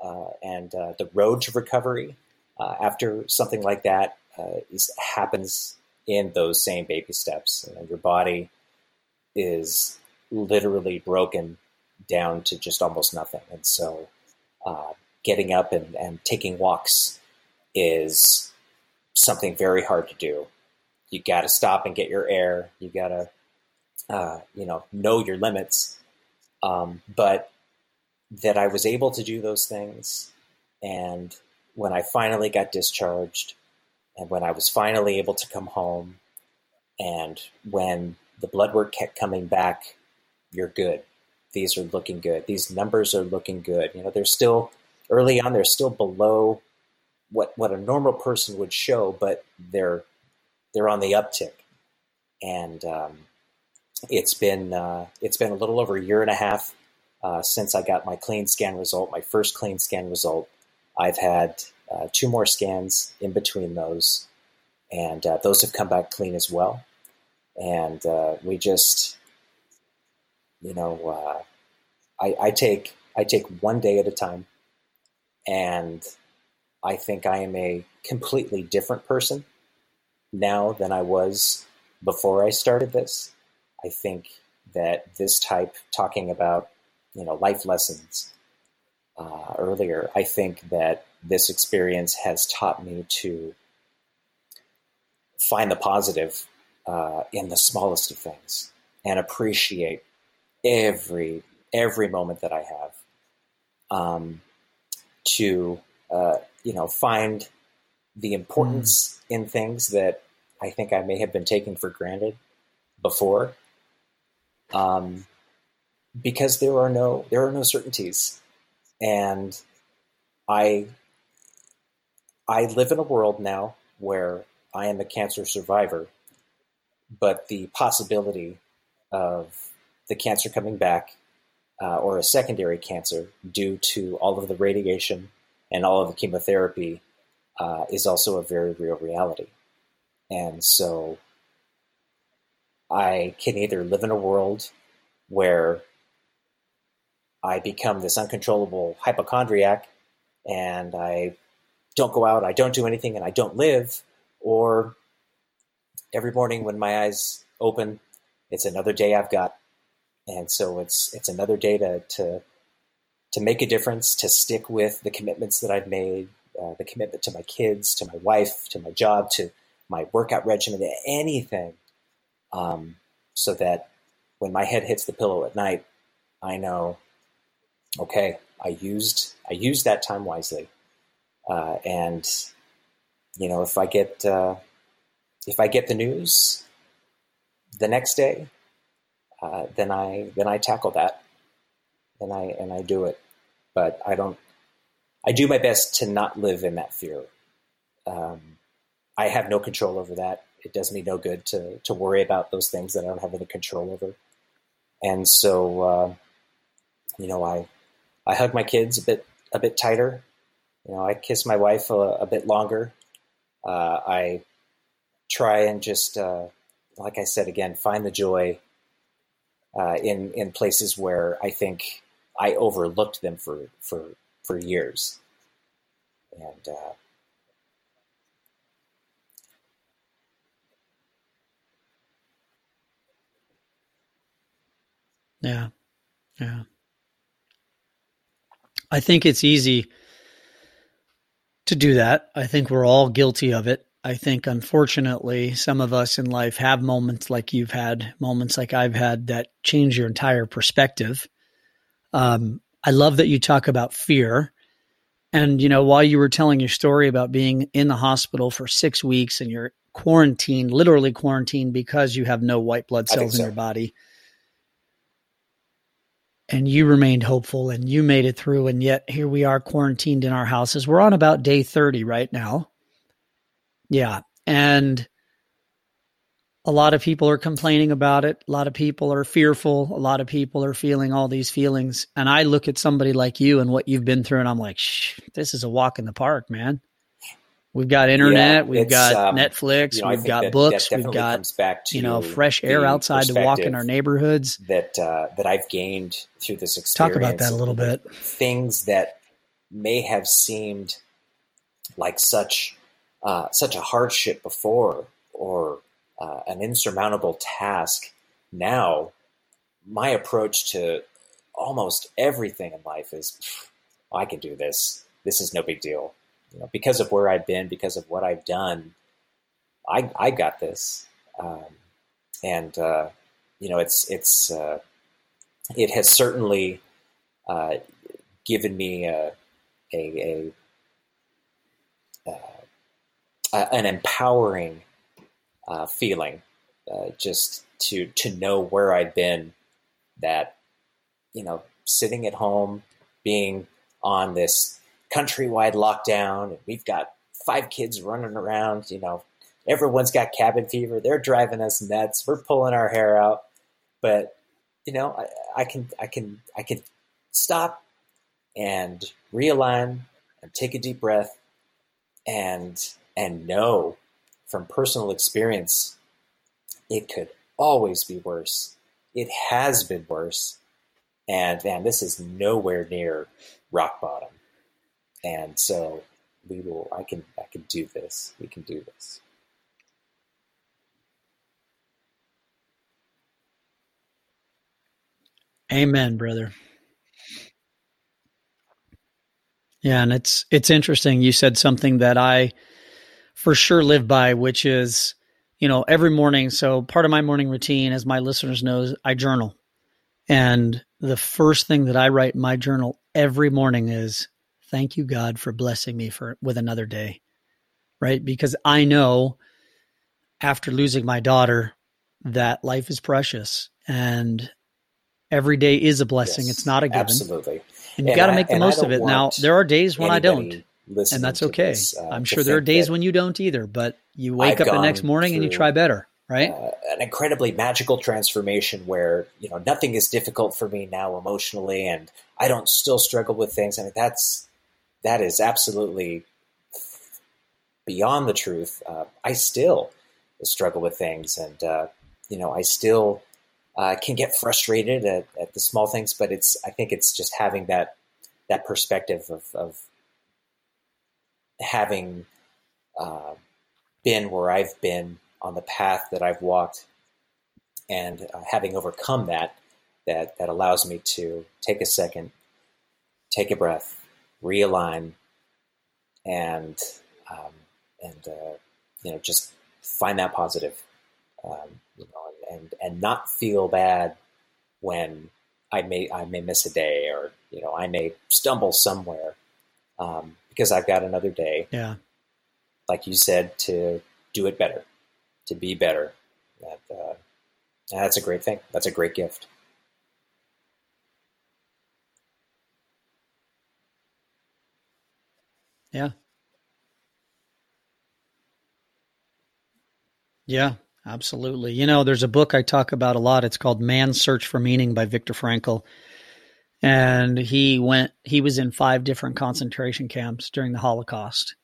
Uh, and uh, the road to recovery after something like that is, happens in those same baby steps. You know, your body is literally broken down to just almost nothing. And so uh, getting up and, and taking walks is something very hard to do. You got to stop and get your air. You got to, uh, you know, know your limits. Um, but that I was able to do those things. And when I finally got discharged, and when I was finally able to come home, and when the blood work kept coming back, you're good. These are looking good. These numbers are looking good. You know, they're still early on. They're still below what what a normal person would show, but they're they're on the uptick. And um, it's been uh, it's been a little over a year and a half uh, since I got my clean scan result, my first clean scan result. I've had uh, two more scans in between those, and uh, those have come back clean as well and uh, we just, you know, uh, I, I take I take one day at a time, and I think I am a completely different person now than I was before I started this. I think that this type talking about you know life lessons uh, earlier, I think that this experience has taught me to find the positive uh, in the smallest of things and appreciate every every moment that I have. Um, to uh, you know find the importance mm. in things that I think I may have been taking for granted before, um, because there are no there are no certainties, and I I live in a world now where I am a cancer survivor but the possibility of the cancer coming back uh, or a secondary cancer due to all of the radiation and all of the chemotherapy uh, is also a very real reality. And so I can either live in a world where I become this uncontrollable hypochondriac and I don't go out, I don't do anything, and I don't live, or every morning when my eyes open, it's another day I've got, and so it's it's another day to to to make a difference, to stick with the commitments that I've made, uh, the commitment to my kids, to my wife, to my job, to my workout regimen, to anything, um, so that when my head hits the pillow at night, I know, okay, I used I used that time wisely, uh, and you know if I get uh, if I get the news the next day, uh, then I then I tackle that, and I and I do it. but I don't. I do my best to not live in that fear. Um, I have no control over that. It does me no good to to worry about those things that I don't have any control over. And so, uh, you know, I I hug my kids a bit a bit tighter. You know, I kiss my wife a, a bit longer. Uh, I try and just, uh, like I said again, find the joy uh, in in places where I think I overlooked them for for for years, and uh, yeah, yeah. I think it's easy to do that. I think we're all guilty of it. I think, unfortunately, some of us in life have moments like you've had, moments like I've had that change your entire perspective. Um, I love that you talk about fear. And, you know, while you were telling your story about being in the hospital for six weeks and you're quarantined, literally quarantined because you have no white blood cells so. in your body, and you remained hopeful and you made it through. And yet here we are quarantined in our houses. We're on about day 30 right now. Yeah. And a lot of people are complaining about it. A lot of people are fearful. A lot of people are feeling all these feelings. And I look at somebody like you and what you've been through, and I'm like, Shh, this is a walk in the park, man. We've got internet, yeah, we've got um, Netflix, you know, we've got that, books, that we've got back to you know fresh air outside to walk in our neighborhoods. That uh, that I've gained through this experience. Talk about that a little bit. Things that may have seemed like such uh, such a hardship before, or uh, an insurmountable task. Now, my approach to almost everything in life is, I can do this. This is no big deal you know, because of where I've been, because of what I've done, I I got this, um, and uh, you know, it's it's uh, it has certainly uh, given me a a, a uh, an empowering uh, feeling, uh, just to to know where I've been, that you know, sitting at home, being on this countrywide lockdown, and we've got five kids running around. You know, everyone's got cabin fever. They're driving us nuts. We're pulling our hair out, but you know, I, I can, I can, I can stop and realign and take a deep breath and and know from personal experience it could always be worse. It has been worse. And man, this is nowhere near rock bottom. And so we will, I can, I can do this. We can do this. Amen, brother. Yeah, and it's it's interesting. You said something that I for sure live by, which is, you know, every morning. So part of my morning routine, as my listeners knows, I journal. And the first thing that I write in my journal every morning is thank you god for blessing me for with another day. Right? Because i know after losing my daughter that life is precious and every day is a blessing. Yes, it's not a given. Absolutely. And you got to make the most of it. Now there are days when i don't and that's okay this, uh, i'm sure there are days when you don't either but you wake I've up the next morning and you try better right uh, an incredibly magical transformation where you know nothing is difficult for me now emotionally and i don't still struggle with things I mean that's that is absolutely beyond the truth. Uh, I still struggle with things, and uh, you know, I still uh, can get frustrated at, at, the small things. But it's I think it's just having that that perspective of, of having uh, been where I've been on the path that I've walked, and uh, having overcome that, that that allows me to take a second, take a breath, realign and um, and uh, you know just find that positive um, you know and and not feel bad when I may I may miss a day or you know I may stumble somewhere. Um, because I've got another day yeah like you said to do it better to be better that uh, that's a great thing that's a great gift Yeah. Yeah, absolutely. You know, there's a book I talk about a lot. It's called Man's Search for Meaning by Viktor Frankl. And he went, he was in five different concentration camps during the Holocaust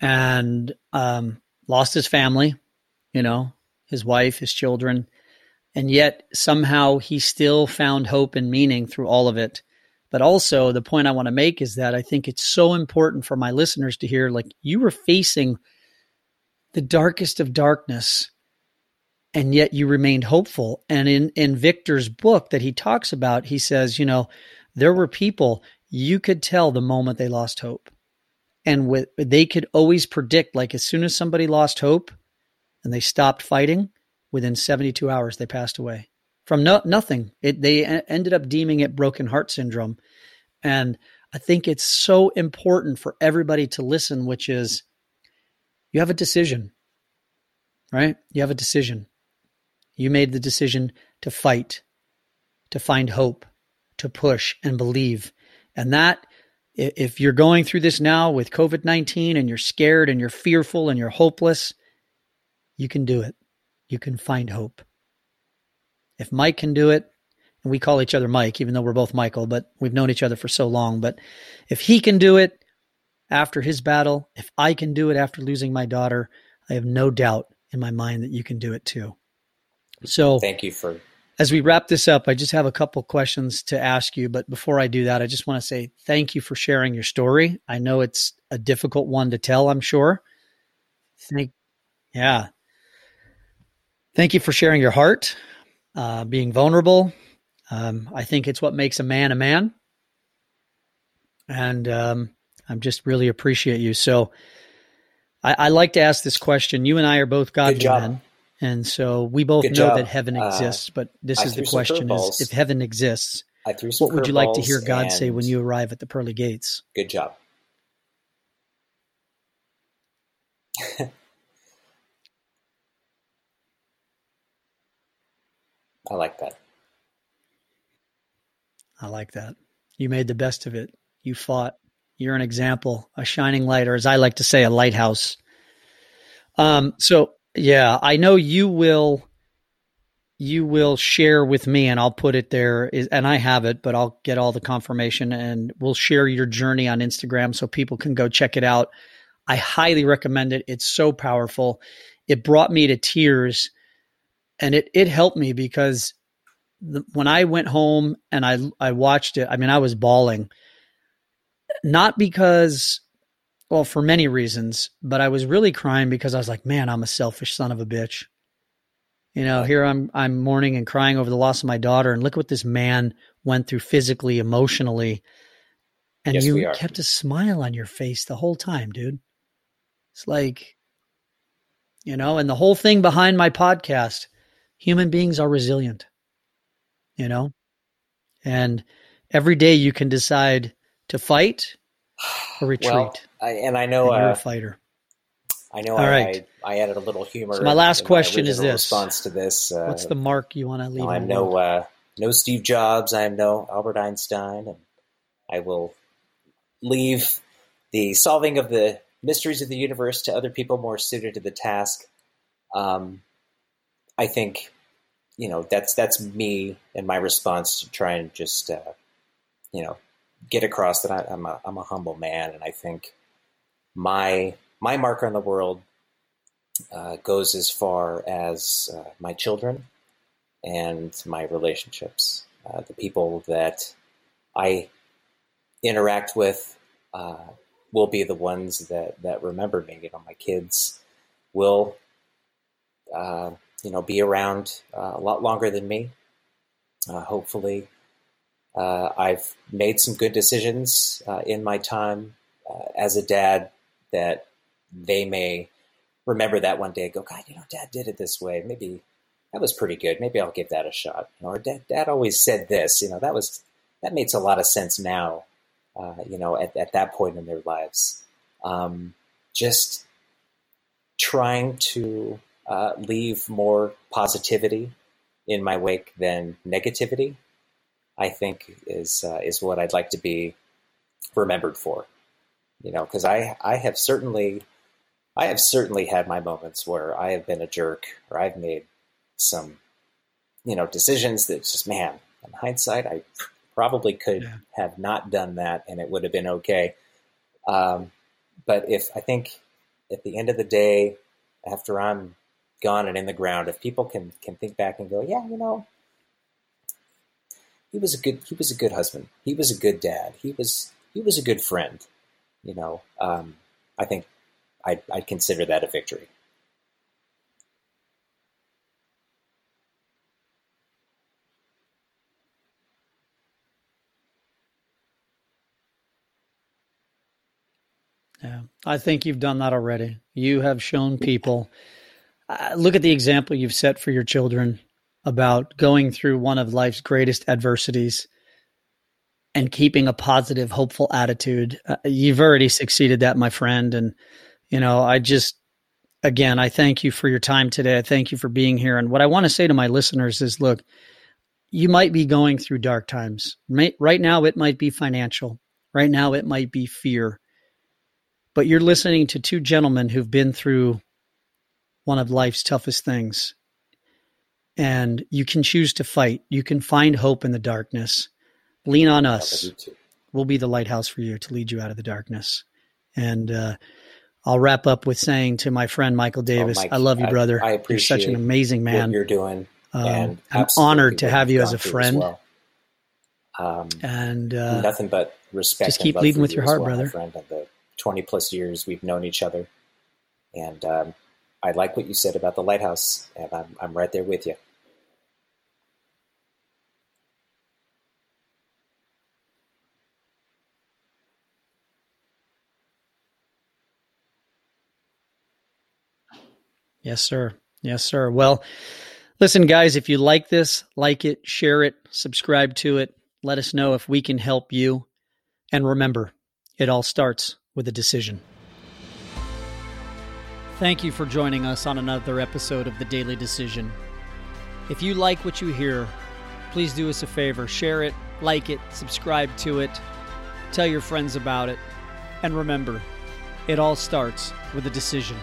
and um, lost his family, you know, his wife, his children. And yet somehow he still found hope and meaning through all of it. But also, the point I want to make is that I think it's so important for my listeners to hear like, you were facing the darkest of darkness and yet you remained hopeful. And in in Viktor's book that he talks about he says you know there were people you could tell the moment they lost hope. And with they could always predict like as soon as somebody lost hope and they stopped fighting within 72 hours they passed away. From no, nothing. It, they ended up deeming it broken heart syndrome. And i think it's so important for everybody to listen which is you have a decision, right? You have a decision. You made the decision to fight, to find hope, to push and believe. And that, if you're going through this now with COVID 19 and you're scared and you're fearful and you're hopeless, you can do it. You can find hope. If Mike can do it, and we call each other Mike, even though we're both Michael, but we've known each other for so long. But if he can do it, after his battle, if I can do it after losing my daughter, I have no doubt in my mind that you can do it too. So thank you for as we wrap this up, I just have a couple questions to ask you. But before I do that, I just want to say thank you for sharing your story. I know it's a difficult one to tell, I'm sure. Thank, yeah. Thank you for sharing your heart, uh, being vulnerable. Um, I think it's what makes a man a man. And um, I'm just really appreciate you. So I, I, like to ask this question. You and I are both God men. And so we both Good know job. that heaven uh, exists, uh, but this I is the question is if heaven exists, what would you like to hear God say when you arrive at the pearly gates? Good job. [LAUGHS] I like that. I like that. You made the best of it. You fought. You're an example, a shining light, or as I like to say, a lighthouse. Um, so yeah, I know you will you will share with me and I'll put it there is, and I have it, but I'll get all the confirmation and we'll share your journey on Instagram so people can go check it out. I highly recommend it. It's so powerful. It brought me to tears and it it helped me because the, when I went home and I I watched it, I mean I was bawling not because well for many reasons but i was really crying because i was like man i'm a selfish son of a bitch. You know here i'm i'm mourning and crying over the loss of my daughter and look what this man went through physically emotionally. And yes, you kept a smile on your face the whole time dude. It's like you know and the whole thing behind my podcast human beings are resilient you know? And every day you can decide to fight or retreat. Well, I, and I know and you're uh, a fighter. I know. All I, right. I, I, added a little humor. So my last question my is this: response to this. Uh, What's the mark you want to leave? I'm no uh, no Steve Jobs. I am no Albert Einstein, and I will leave the solving of the mysteries of the universe to other people more suited to the task. Um, I think, you know, that's that's me and my response to try and just, uh, you know, get across that I, am a I'm a humble man, and I think my my mark on the world uh, goes as far as uh, my children and my relationships, uh, the people that I interact with uh, will be the ones that that remember me. You know, my kids will uh, you know be around uh, a lot longer than me. hopefully, I've made some good decisions in my time as a dad that they may remember that one day. Go, God, you know, Dad did it this way. Maybe that was pretty good. Maybe I'll give that a shot. Or Dad, Dad always said this. You know, that was that makes a lot of sense now. Uh, you know, at, at that point in their lives, um, just trying to uh, leave more positivity in my wake than negativity I think is uh, is what I'd like to be remembered for. You know, because I I have certainly I have certainly had my moments where I have been a jerk or I've made some you know decisions that just man in hindsight I probably could yeah. have not done that and it would have been okay. Um, but if I think at the end of the day, after I'm gone and in the ground, if people can can think back and go, yeah, you know, he was a good he was a good husband. He was a good dad. He was he was a good friend. You know, um, I think I I consider that a victory. Yeah, I think you've done that already. You have shown people. Uh, look at the example you've set for your children about going through one of life's greatest adversities and keeping a positive, hopeful attitude. Uh, you've already succeeded that, my friend. And, you know, I just, again, I thank you for your time today. I thank you for being here. And what I want to say to my listeners is look, you might be going through dark times. Right now, it might be financial. Right now, it might be fear. But you're listening to two gentlemen who've been through one of life's toughest things. And you can choose to fight. You can find hope in the darkness. Lean on us. We'll be the lighthouse for you to lead you out of the darkness. And uh, I'll wrap up with saying to my friend Michael oh, Davis, oh, Mike, I love you, brother. I, I appreciate you're such an amazing man. you're doing. Um, I'm honored to have you as a friend. Well. Um, and uh, nothing but respect. Just keep leading with your heart, well, brother. Friend, and the 20 plus years we've known each other. And um, I like what you said about the lighthouse, and I'm, I'm right there with you. Yes, sir. Yes, sir. Well, listen, guys, if you like this, like it, share it, subscribe to it. Let us know if we can help you. And remember, it all starts with a decision. Thank you for joining us on another episode of The Daily Decision. If you like what you hear, please do us a favor share it, like it, subscribe to it, tell your friends about it, and remember, it all starts with a decision.